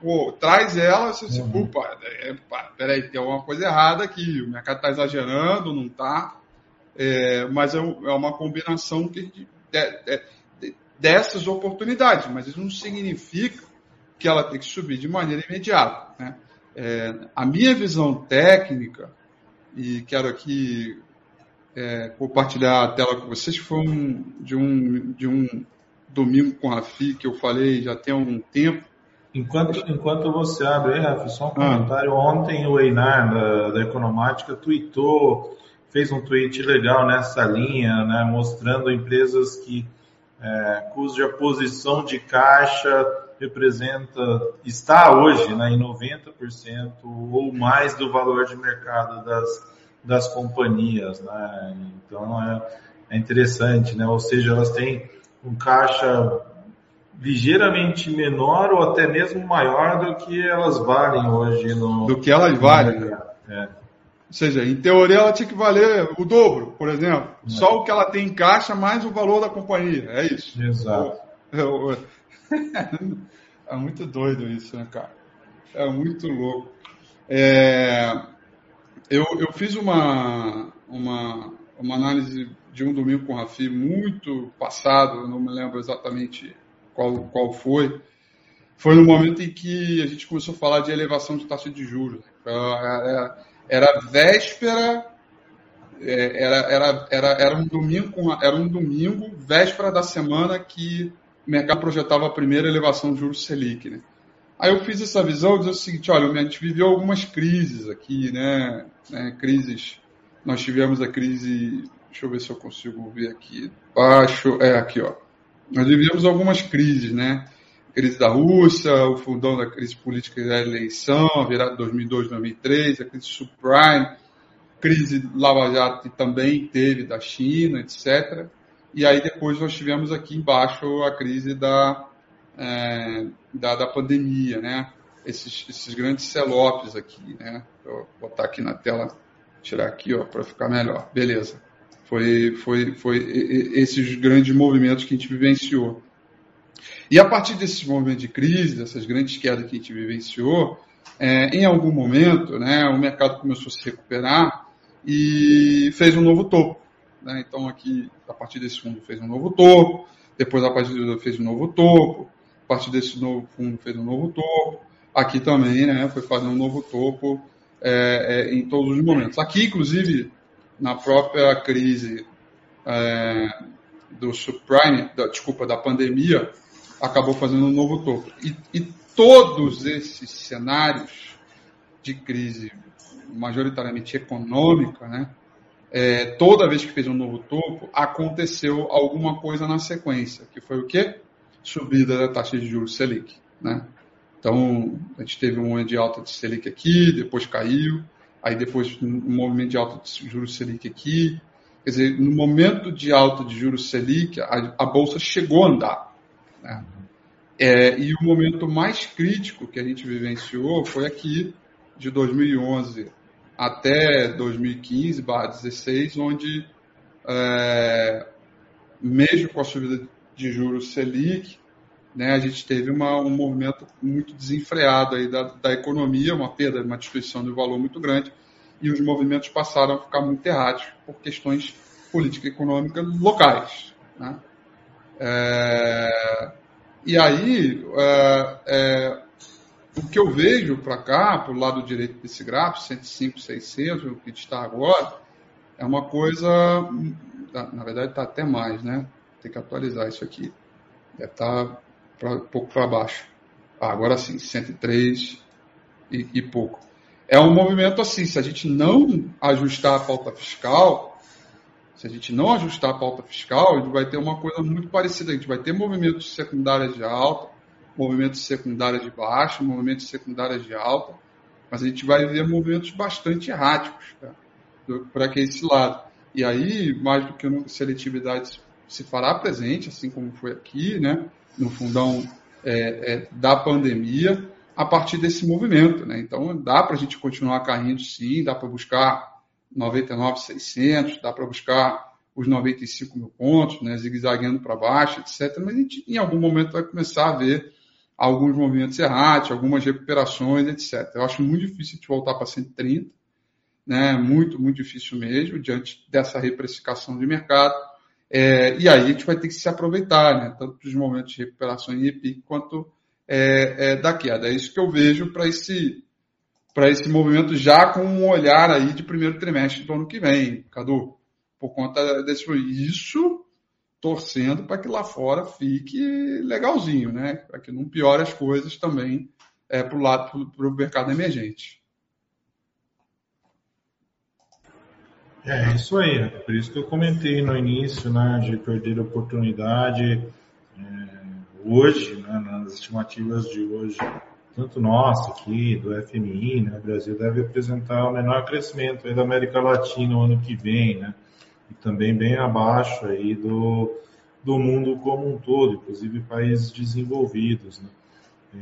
pô, traz ela, você uhum. se, pô, é, peraí, tem alguma coisa errada aqui, o mercado está exagerando, não está. É, mas é, é, uma combinação que é, é dessas oportunidades, mas isso não significa que ela tem que subir de maneira imediata. Né? É, a minha visão técnica, e quero aqui é, compartilhar a tela com vocês, foi um, de, um, de um domingo com a Rafi que eu falei já tem algum tempo. Enquanto, enquanto você abre aí, Rafi, só um ah. comentário. Ah. Ontem o Einar, da, da Economática, tweetou, fez um tweet legal nessa linha, né, mostrando empresas que é, cuja posição de caixa representa, está hoje né, em 90% ou mais do valor de mercado das, das companhias. Né? Então é, é interessante, né? ou seja, elas têm um caixa ligeiramente menor ou até mesmo maior do que elas valem hoje no. Do que elas valem. Né? É. Ou seja, em teoria ela tinha que valer o dobro, por exemplo. É. Só o que ela tem em caixa mais o valor da companhia. É isso. Exato. É, <laughs> muito doido isso, né, cara? É muito louco. É, eu, eu fiz uma, uma, uma análise de um domingo com o Rafi muito passado, eu não me lembro exatamente qual, qual foi. Foi no momento em que a gente começou a falar de elevação de taxa de juros. É, é, era véspera, é, era, era, era, era um domingo, era um domingo, véspera da semana que o mercado projetava a primeira elevação de juros Selic, né? Aí eu fiz essa visão dizer o seguinte, olha, a gente viveu algumas crises aqui, né? né? Crises, nós tivemos a crise, deixa eu ver se eu consigo ver aqui, baixo, é aqui, ó. Nós vivemos algumas crises, né? crise da Rússia, o fundão da crise política da eleição, a virada de 2002, 2003, a crise subprime, crise Lava Jato que também teve da China, etc. E aí depois nós tivemos aqui embaixo a crise da, é, da, da, pandemia, né? Esses, esses grandes celopes aqui, né? Vou botar aqui na tela, tirar aqui, ó, para ficar melhor. Beleza. Foi, foi, foi esses grandes movimentos que a gente vivenciou. E a partir desses movimentos de crise, dessas grandes quedas que a gente vivenciou, é, em algum momento, né, o mercado começou a se recuperar e fez um novo topo. Né? Então, aqui, a partir desse fundo, fez um novo topo, depois, a partir do fez um novo topo, a partir desse novo fundo, fez um novo topo, aqui também né, foi fazer um novo topo é, é, em todos os momentos. Aqui, inclusive, na própria crise é, do subprime, da, desculpa, da pandemia, acabou fazendo um novo topo. E, e todos esses cenários de crise majoritariamente econômica, né, é, toda vez que fez um novo topo, aconteceu alguma coisa na sequência, que foi o quê? Subida da taxa de juros Selic. Né? Então, a gente teve um momento de alta de Selic aqui, depois caiu, aí depois um movimento de alta de juros Selic aqui. Quer dizer, no momento de alta de juros Selic, a, a Bolsa chegou a andar. Né? É, e o momento mais crítico que a gente vivenciou foi aqui, de 2011 até 2015, 2016, onde, é, mesmo com a subida de juros Selic, né, a gente teve uma, um movimento muito desenfreado aí da, da economia, uma perda, uma destruição de valor muito grande, e os movimentos passaram a ficar muito errados por questões políticas e econômicas locais. Né? É, e aí, é, é o que eu vejo para cá, para o lado direito desse gráfico, 105, 600, o que está agora, é uma coisa, na verdade está até mais, né? Tem que atualizar isso aqui. Deve estar tá pra, um pouco para baixo. Ah, agora sim, 103 e, e pouco. É um movimento assim, se a gente não ajustar a pauta fiscal, se a gente não ajustar a pauta fiscal, a gente vai ter uma coisa muito parecida. A gente vai ter movimentos secundários de alta, movimentos secundários de baixa, movimentos secundários de alta, mas a gente vai ver movimentos bastante erráticos tá? para esse lado. E aí, mais do que nunca, seletividade se fará presente, assim como foi aqui, né, no fundão é, é, da pandemia, a partir desse movimento. Né? Então, dá para a gente continuar caindo, sim, dá para buscar 99,600, dá para buscar os 95 mil pontos, né, zigue-zagueando para baixo, etc. Mas a gente, em algum momento, vai começar a ver alguns movimentos errados, algumas recuperações, etc. Eu acho muito difícil de voltar para 130, né? Muito, muito difícil mesmo, diante dessa reprecificação de mercado. É, e aí a gente vai ter que se aproveitar, né? Tanto dos momentos de recuperação em EPIC quanto é, é, da queda. É isso que eu vejo para esse para esse movimento já com um olhar aí de primeiro trimestre do ano que vem, Cadu, por conta desse isso torcendo para que lá fora fique legalzinho, né? Para que não piore as coisas também é, para o lado para o mercado emergente. É isso aí, é por isso que eu comentei no início, né, de perder a oportunidade é, hoje, né, nas estimativas de hoje, tanto nossa aqui, do FMI, né, o Brasil deve apresentar o menor crescimento da América Latina no ano que vem, né, e também bem abaixo aí do, do mundo como um todo, inclusive países desenvolvidos. Né? É,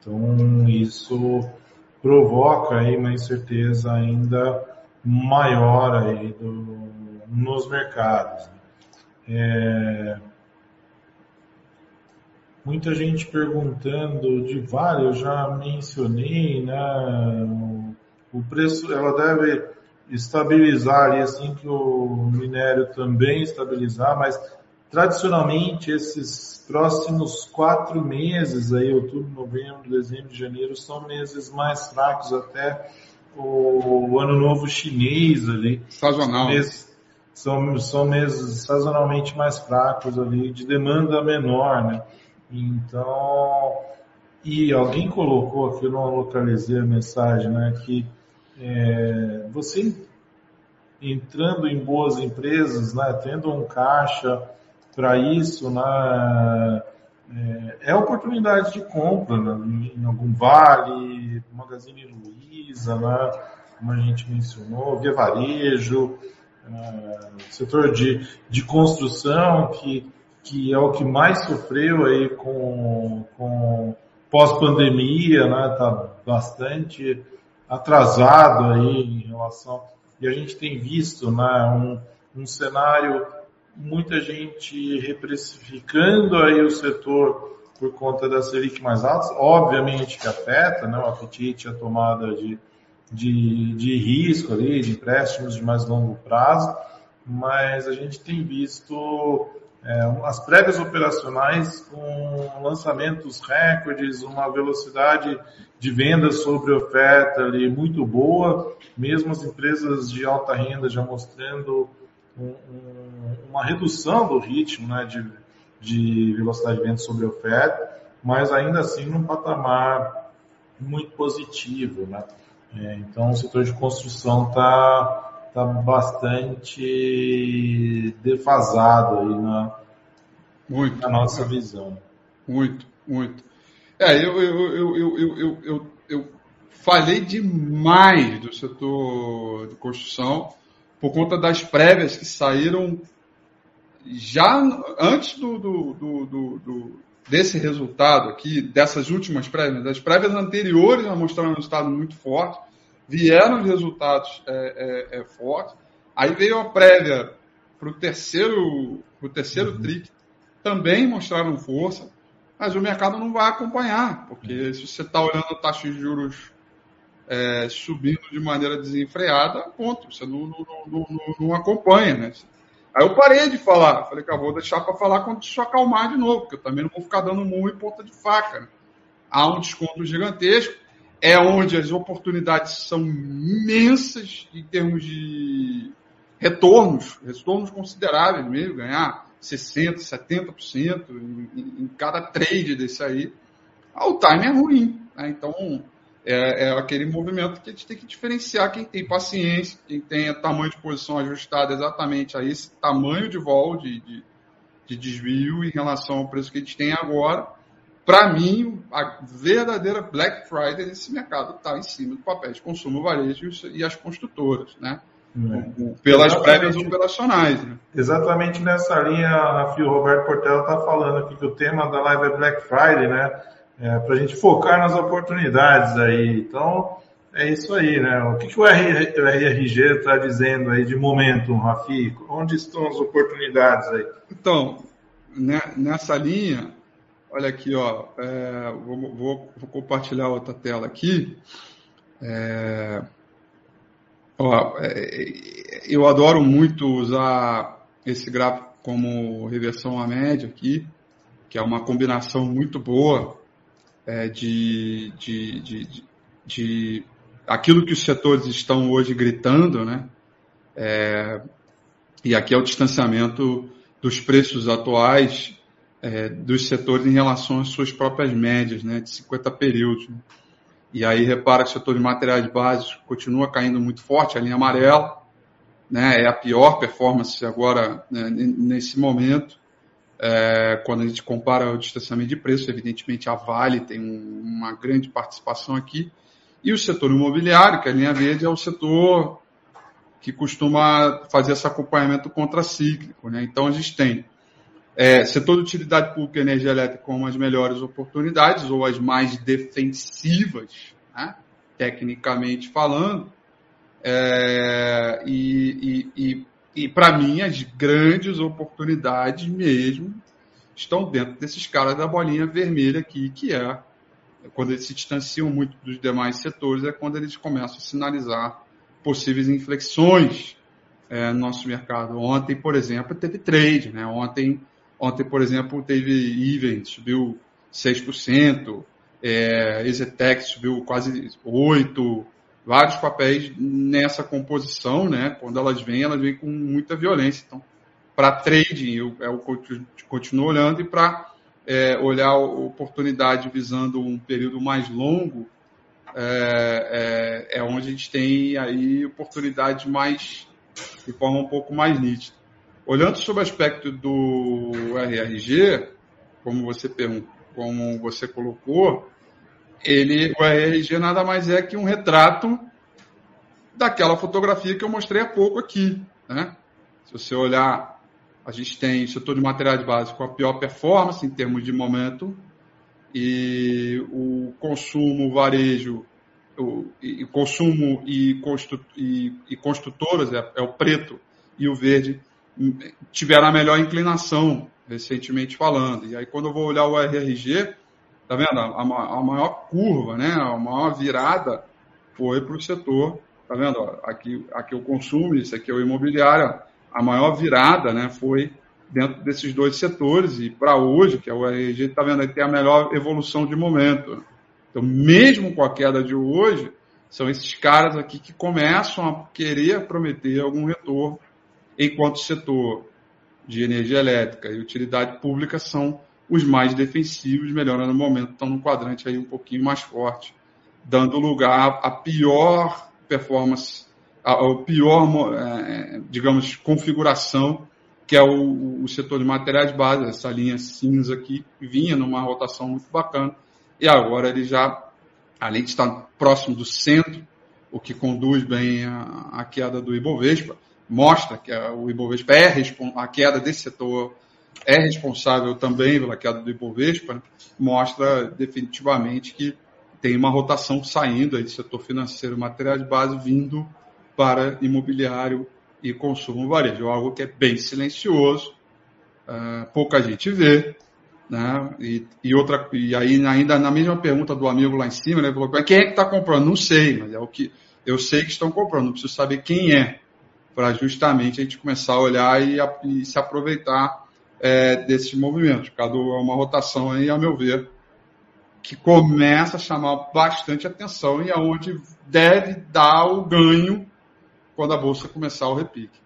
então, isso provoca aí uma incerteza ainda maior aí do, nos mercados. Né? É, muita gente perguntando de Vale, eu já mencionei, né? O preço, ela deve estabilizar ali assim que o minério também estabilizar, mas tradicionalmente esses próximos quatro meses aí, outubro, novembro, dezembro, janeiro, são meses mais fracos até o, ano novo chinês ali. Sazonal. Meses, são, são meses sazonalmente mais fracos ali, de demanda menor, né? Então, e alguém colocou aqui, eu não localizei a mensagem, né, que é, você entrando em boas empresas, né, tendo um caixa para isso, né, é, é, oportunidade de compra né, em algum vale, Magazine Luiza, né, como a gente mencionou, Via Varejo, uh, setor de, de construção, que, que é o que mais sofreu aí com, com pós-pandemia, né? Está bastante atrasado aí em relação. E a gente tem visto né, um, um cenário, muita gente reprecificando aí o setor por conta da Selic mais alta, obviamente que afeta né, o apetite, a tomada de, de, de risco ali, de empréstimos de mais longo prazo, mas a gente tem visto é, as prévias operacionais com lançamentos recordes, uma velocidade de venda sobre oferta ali muito boa, mesmo as empresas de alta renda já mostrando um, um, uma redução do ritmo né, de, de velocidade de venda sobre oferta, mas ainda assim num patamar muito positivo. Né? É, então o setor de construção está tá bastante defasado aí na, muito, na nossa visão. Muito, muito. É, eu, eu, eu, eu, eu, eu, eu falei demais do setor de construção por conta das prévias que saíram já antes do, do, do, do, desse resultado aqui, dessas últimas prévias, das prévias anteriores já mostraram um resultado muito forte, vieram os resultados é, é, é, fortes, aí veio a prévia para o terceiro, pro terceiro uhum. TRI, também mostraram força, mas o mercado não vai acompanhar, porque se você está olhando a taxa de juros é, subindo de maneira desenfreada, ponto, você não, não, não, não, acompanha, né? Aí eu parei de falar, falei eu vou deixar para falar quando isso acalmar de novo, porque eu também não vou ficar dando murro em ponta de faca. Né? Há um desconto gigantesco, é onde as oportunidades são imensas em termos de retornos, retornos consideráveis mesmo, ganhar 60%, 70% em, em cada trade desse aí. Ah, o time é ruim. Né? Então, é, é, aquele movimento que a gente tem que diferenciar quem tem paciência, quem tem tamanho de posição ajustado exatamente a esse tamanho de vol, de, de, de desvio em relação ao preço que a gente tem agora. Para mim, a verdadeira Black Friday nesse mercado está em cima do papel de consumo varejo e as construtoras, né? É. Pelas prévias operacionais. Né? Exatamente nessa linha, a Fio Roberto Portela está falando aqui que o tema da live é Black Friday, né? É, para a gente focar nas oportunidades aí. Então, é isso aí, né? O que, que o RRG está dizendo aí de momento, Rafi? Onde estão as oportunidades aí? Então, né, nessa linha, olha aqui, ó, é, vou, vou, vou, compartilhar outra tela aqui. É, Ó, é, eu adoro muito usar esse gráfico como reversão à média aqui, que é uma combinação muito boa é, de, de, de, de, aquilo que os setores estão hoje gritando, né? É, e aqui é o distanciamento dos preços atuais é, dos setores em relação às suas próprias médias, né? De 50 períodos. Né? E aí repara que o setor de materiais básicos continua caindo muito forte, a linha amarela, né, é a pior performance agora né, nesse momento. É, quando a gente compara o distanciamento de preço, evidentemente a Vale tem um, uma grande participação aqui. E o setor imobiliário, que é a linha verde, é o setor que costuma fazer esse acompanhamento contracíclico. Né? Então a gente tem é, setor de utilidade pública e energia elétrica como as melhores oportunidades ou as mais defensivas, né? tecnicamente falando. É, e, e, e, e para mim, as grandes oportunidades mesmo estão dentro desses caras da bolinha vermelha aqui, que é quando eles se distanciam muito dos demais setores, é quando eles começam a sinalizar possíveis inflexões é, no nosso mercado. Ontem, por exemplo, teve trade, né? Ontem Ontem, por exemplo, teve Event, subiu 6%, é, Exetec subiu quase 8%, vários papéis nessa composição, né? Quando elas vêm, elas vêm com muita violência. Então, para trading, eu, eu continuo olhando e para é, olhar oportunidade visando um período mais longo, é, é, é, onde a gente tem aí oportunidades mais de forma um pouco mais nítida. Olhando sobre o aspecto do RRG, como você perguntou, como você colocou, ele, o RRG nada mais é que um retrato daquela fotografia que eu mostrei há pouco aqui. Né? Se você olhar, a gente tem o setor de materiais básicos com a pior performance em termos de momento, e o consumo varejo, o, e, consumo e, constru, e, e construtoras, é, é, o preto e o verde, hum, tiveram a melhor inclinação, recentemente falando. E aí, quando eu vou olhar o RRG, tá vendo? A, a maior curva, né? a maior virada foi para o setor, tá vendo? Aqui, aqui o consumo, isso aqui é o imobiliário, a maior virada né, foi dentro desses dois setores e para hoje, que é o RG, está vendo aí tem a melhor evolução de momento. Então, mesmo com a queda de hoje, são esses caras aqui que começam a querer prometer algum retorno, enquanto o setor de energia elétrica e utilidade pública são os mais defensivos, melhorando no momento, estão no quadrante aí um pouquinho mais forte, dando lugar à pior performance, ao pior, é, digamos, configuração que é o, o setor de materiais básicos, essa linha cinza aqui, vinha numa rotação muito bacana, e agora ele já, além de estar próximo do centro, o que conduz bem a, a queda do Ibovespa, mostra que a, o Ibovespa é a queda desse setor é responsável também pela queda do Ibovespa, mostra definitivamente que tem uma rotação saindo aí do setor financeiro, materiais base vindo para imobiliário e consumo varejo, algo que é bem silencioso, uh, pouca gente vê, né? E, e, outra, e aí ainda na mesma pergunta do amigo lá em cima, ele falou, quem é que está comprando? Não sei, mas é o que eu sei que estão comprando, não preciso saber quem é, para justamente a gente começar a olhar e, a, e se aproveitar é, desses movimentos. Cada é uma rotação aí, a meu ver, que começa a chamar bastante atenção e aonde é deve dar o ganho quando a bolsa começar o repique.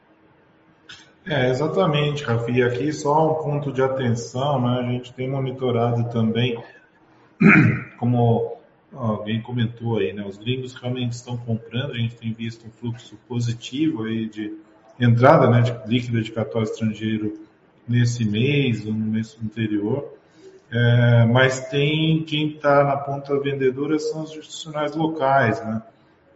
É, exatamente, Rafi. Aqui só um ponto de atenção, né? A gente tem monitorado também, <clears throat> como alguém comentou aí, né? Os gringos realmente estão comprando, a gente tem visto um fluxo positivo aí de entrada né, de líquido de capital estrangeiro nesse mês ou no mês anterior. É, mas tem quem está na ponta vendedora são os institucionais locais, né?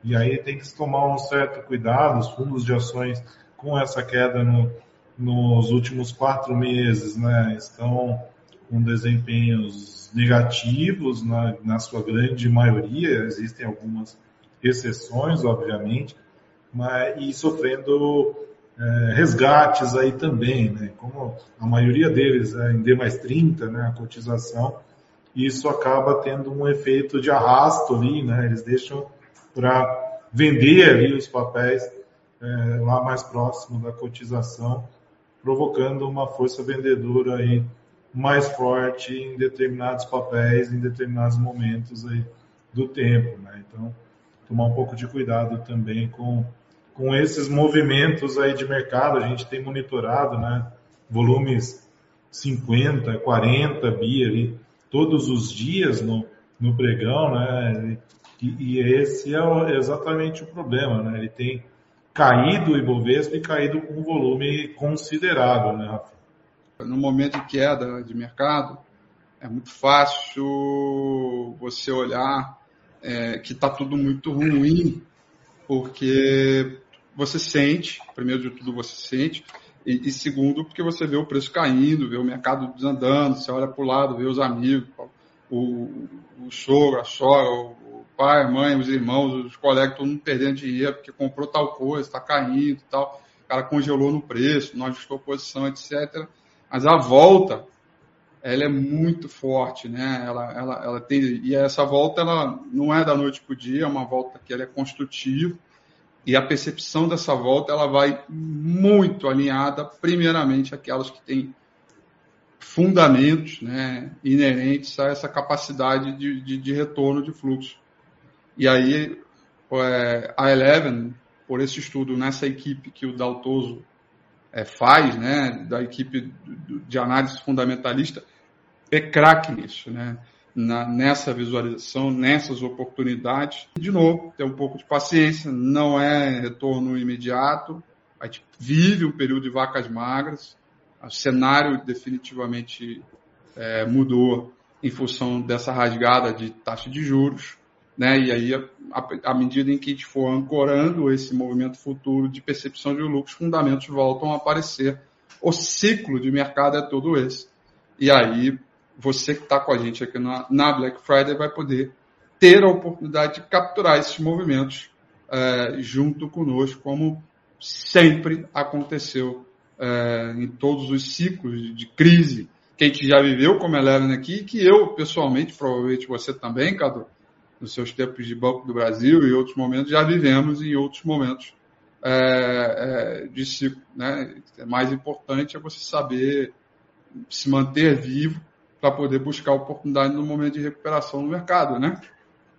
E aí tem que se tomar um certo cuidado, os fundos de ações com essa queda no, nos últimos quatro meses, né, estão com desempenhos negativos na, na sua grande maioria, existem algumas exceções, obviamente, mas, e sofrendo é, resgates aí também, né, como a maioria deles é em D mais 30, né, a cotização, isso acaba tendo um efeito de arrasto ali, né, eles deixam para vender ali os papéis é, lá mais próximo da cotização, provocando uma força vendedora aí mais forte em determinados papéis, em determinados momentos aí do tempo, né? Então, tomar um pouco de cuidado também com, com esses movimentos aí de mercado, a gente tem monitorado, né? Volumes 50, 40 bi ali todos os dias no, no pregão, né? E, e esse é exatamente o problema, né? Ele tem caído o Ibovespa e caído com um volume considerável, né, Rafa? No momento de queda de mercado, é muito fácil você olhar é, que está tudo muito ruim, porque você sente, primeiro de tudo você sente, e, e, segundo, porque você vê o preço caindo, vê o mercado desandando, você olha para o lado, vê os amigos, o, o sogro, a sogra, o, pai, a mãe, os irmãos, os colegas, todo mundo perdendo dinheiro porque comprou tal coisa, está caindo tal. O cara congelou no preço, não ajustou posição, etc. Mas a volta, ela é muito forte, né? Ela, ela, ela tem e essa volta ela não é da noite para o dia, é uma volta que ela é construtiva e a percepção dessa volta ela vai muito alinhada, primeiramente, aquelas que têm fundamentos né, inerentes a essa capacidade de, de, de retorno de fluxo. E aí é, a Eleven, por esse estudo nessa equipe que o Daltoso é, faz, né, da equipe de análise fundamentalista, é craque nisso, né? Na, nessa visualização, nessas oportunidades. De novo, ter um pouco de paciência, não é retorno imediato, a gente vive um período de vacas magras, o cenário definitivamente é, mudou em função dessa rasgada de taxa de juros, né? E aí, à medida em que a gente for ancorando esse movimento futuro de percepção de lucros, fundamentos voltam a aparecer. O ciclo de mercado é todo esse. E aí, você que está com a gente aqui na, na, Black Friday vai poder ter a oportunidade de capturar esses movimentos é, junto conosco, como sempre aconteceu é, em todos os ciclos de, crise que a gente já viveu como Eleven aqui, que eu, pessoalmente, provavelmente você também, Cadu, nos seus tempos de Banco do Brasil e outros momentos, já vivemos em outros momentos é, é, de ciclo. Né? O mais importante é você saber se manter vivo para poder buscar oportunidade no momento de recuperação no mercado, né?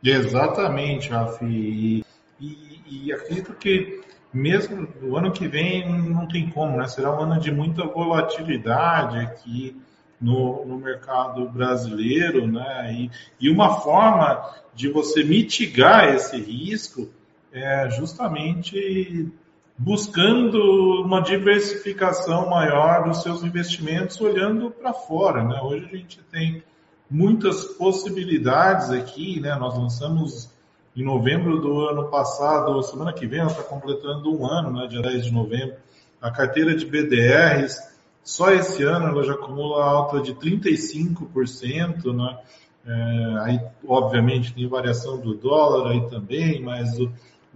Exatamente, Rafi. E, e, e acredito que mesmo o ano que vem não tem como, né? Será um ano de muita volatilidade aqui no, no mercado brasileiro, né? E, e uma forma de você mitigar esse risco é justamente buscando uma diversificação maior dos seus investimentos, olhando para fora, né? Hoje a gente tem muitas possibilidades aqui, né? Nós lançamos em novembro do ano passado, semana que vem está completando um ano, né, dia 10 de novembro, a carteira de BDRs, só esse ano ela já acumula alta de 35%, né? É, aí, obviamente, tem variação do dólar aí também, mas o,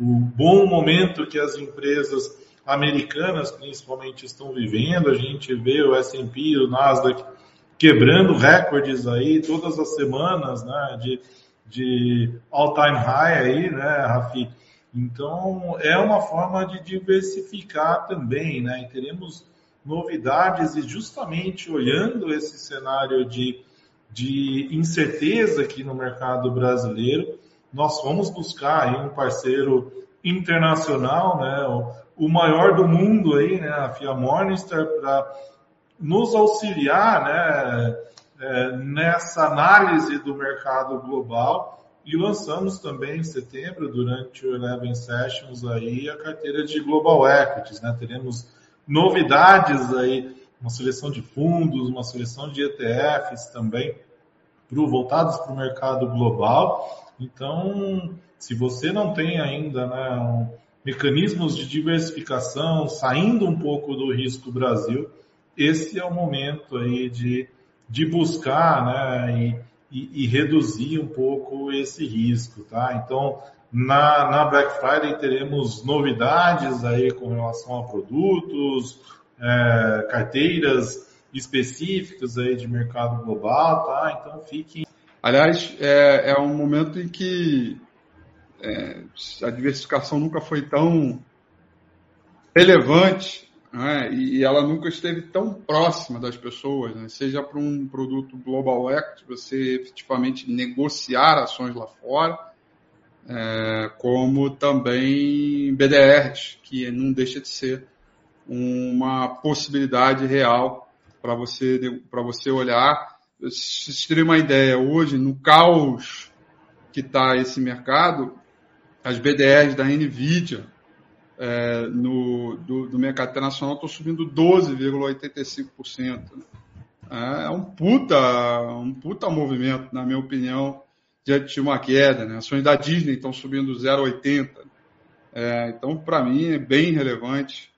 o bom momento que as empresas americanas, principalmente, estão vivendo, a gente vê o S&P, o Nasdaq quebrando recordes aí todas as semanas, né, de de all-time high aí, né, Rafi? Então, é uma forma de diversificar também, né? E teremos novidades e justamente olhando esse cenário de, de incerteza aqui no mercado brasileiro, nós vamos buscar aí um parceiro internacional, né? O, o maior do mundo aí, né? A FIA Morningstar, para nos auxiliar, né? é, nessa análise do mercado global e lançamos também em setembro, durante o Eleven Sessions, aí, a carteira de Global Equities. Né? Teremos novidades aí, uma seleção de fundos, uma seleção de ETFs também, pro, voltados para o mercado global. Então, se você não tem ainda né, um, mecanismos de diversificação, saindo um pouco do risco Brasil, esse é o momento aí de de buscar né, e, e, e, reduzir um pouco esse risco. Tá? Então, na, na Black Friday teremos novidades aí com relação a produtos, é, carteiras específicas aí de mercado global, tá? Então fiquem. Aliás, é, é um momento em que é, a diversificação nunca foi tão relevante né? e ela nunca esteve tão próxima das pessoas, né? seja para um produto Global Equity, você efetivamente negociar ações lá fora, é, como também BDRs, que não deixa de ser uma possibilidade real para você, você olhar. Vocês terem uma ideia, hoje, no caos que está esse mercado, as BDRs da NVIDIA, é, no, do, do, mercado internacional estão subindo 12,85%. É, é um puta, um puta movimento, na minha opinião, diante de uma queda. Né? Ações da Disney estão subindo 0,80%. É, então, para mim, é bem relevante,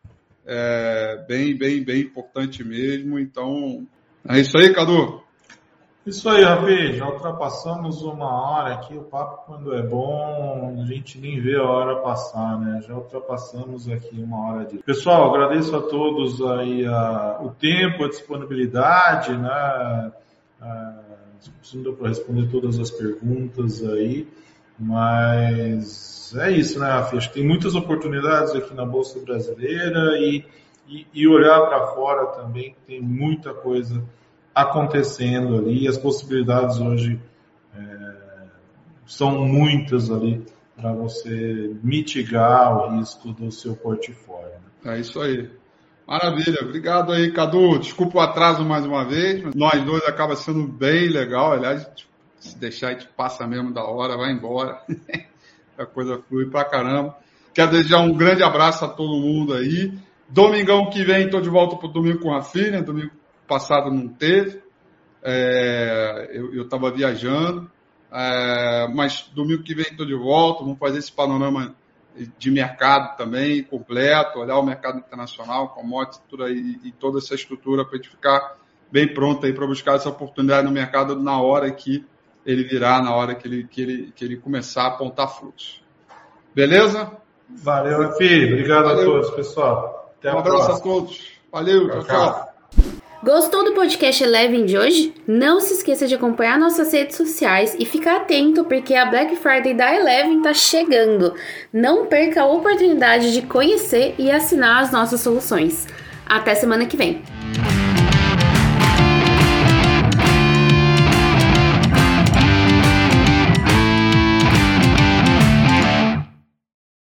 é, bem, bem, bem importante mesmo. Então, é isso aí, Cadu. Isso aí, Ravi, já ultrapassamos uma hora aqui, o papo quando é bom, a gente nem vê a hora passar, né? Já ultrapassamos aqui uma hora de. Pessoal, agradeço a todos aí a, o tempo, a disponibilidade, né? não deu para responder todas as perguntas aí, mas é isso, né, Rafi? Acho que tem muitas oportunidades aqui na Bolsa Brasileira e, e, e olhar para fora também, tem muita coisa acontecendo ali. As possibilidades hoje é, são muitas ali para você mitigar o risco do seu portfólio. É isso aí. Maravilha, obrigado aí, Cadu. Desculpa o atraso mais uma vez, nós dois acaba sendo bem legal. Aliás, se deixar, a gente passa mesmo da hora, vai embora. <laughs> a coisa flui pra caramba. Quero desejar um grande abraço a todo mundo aí. Domingão que vem, estou de volta pro Domingo com a filha. Domingo passado não teve. É, eu estava viajando, É, mas domingo que vem estou de volta, vamos fazer esse panorama de mercado também completo, olhar o mercado internacional, commodities, tudo aí, e toda essa estrutura para a gente ficar bem pronto aí para buscar essa oportunidade no mercado na hora que ele virar, na hora que ele, que ele, que ele começar a apontar fluxo. Beleza? Valeu, filho. Obrigado Valeu. a todos, pessoal. Até um abraço próxima. a todos. Valeu, tchau, tchau. tchau. Gostou do podcast Eleven de hoje? Não se esqueça de acompanhar nossas redes sociais e ficar atento porque a Black Friday da Eleven está chegando. Não perca a oportunidade de conhecer e assinar as nossas soluções. Até semana que vem!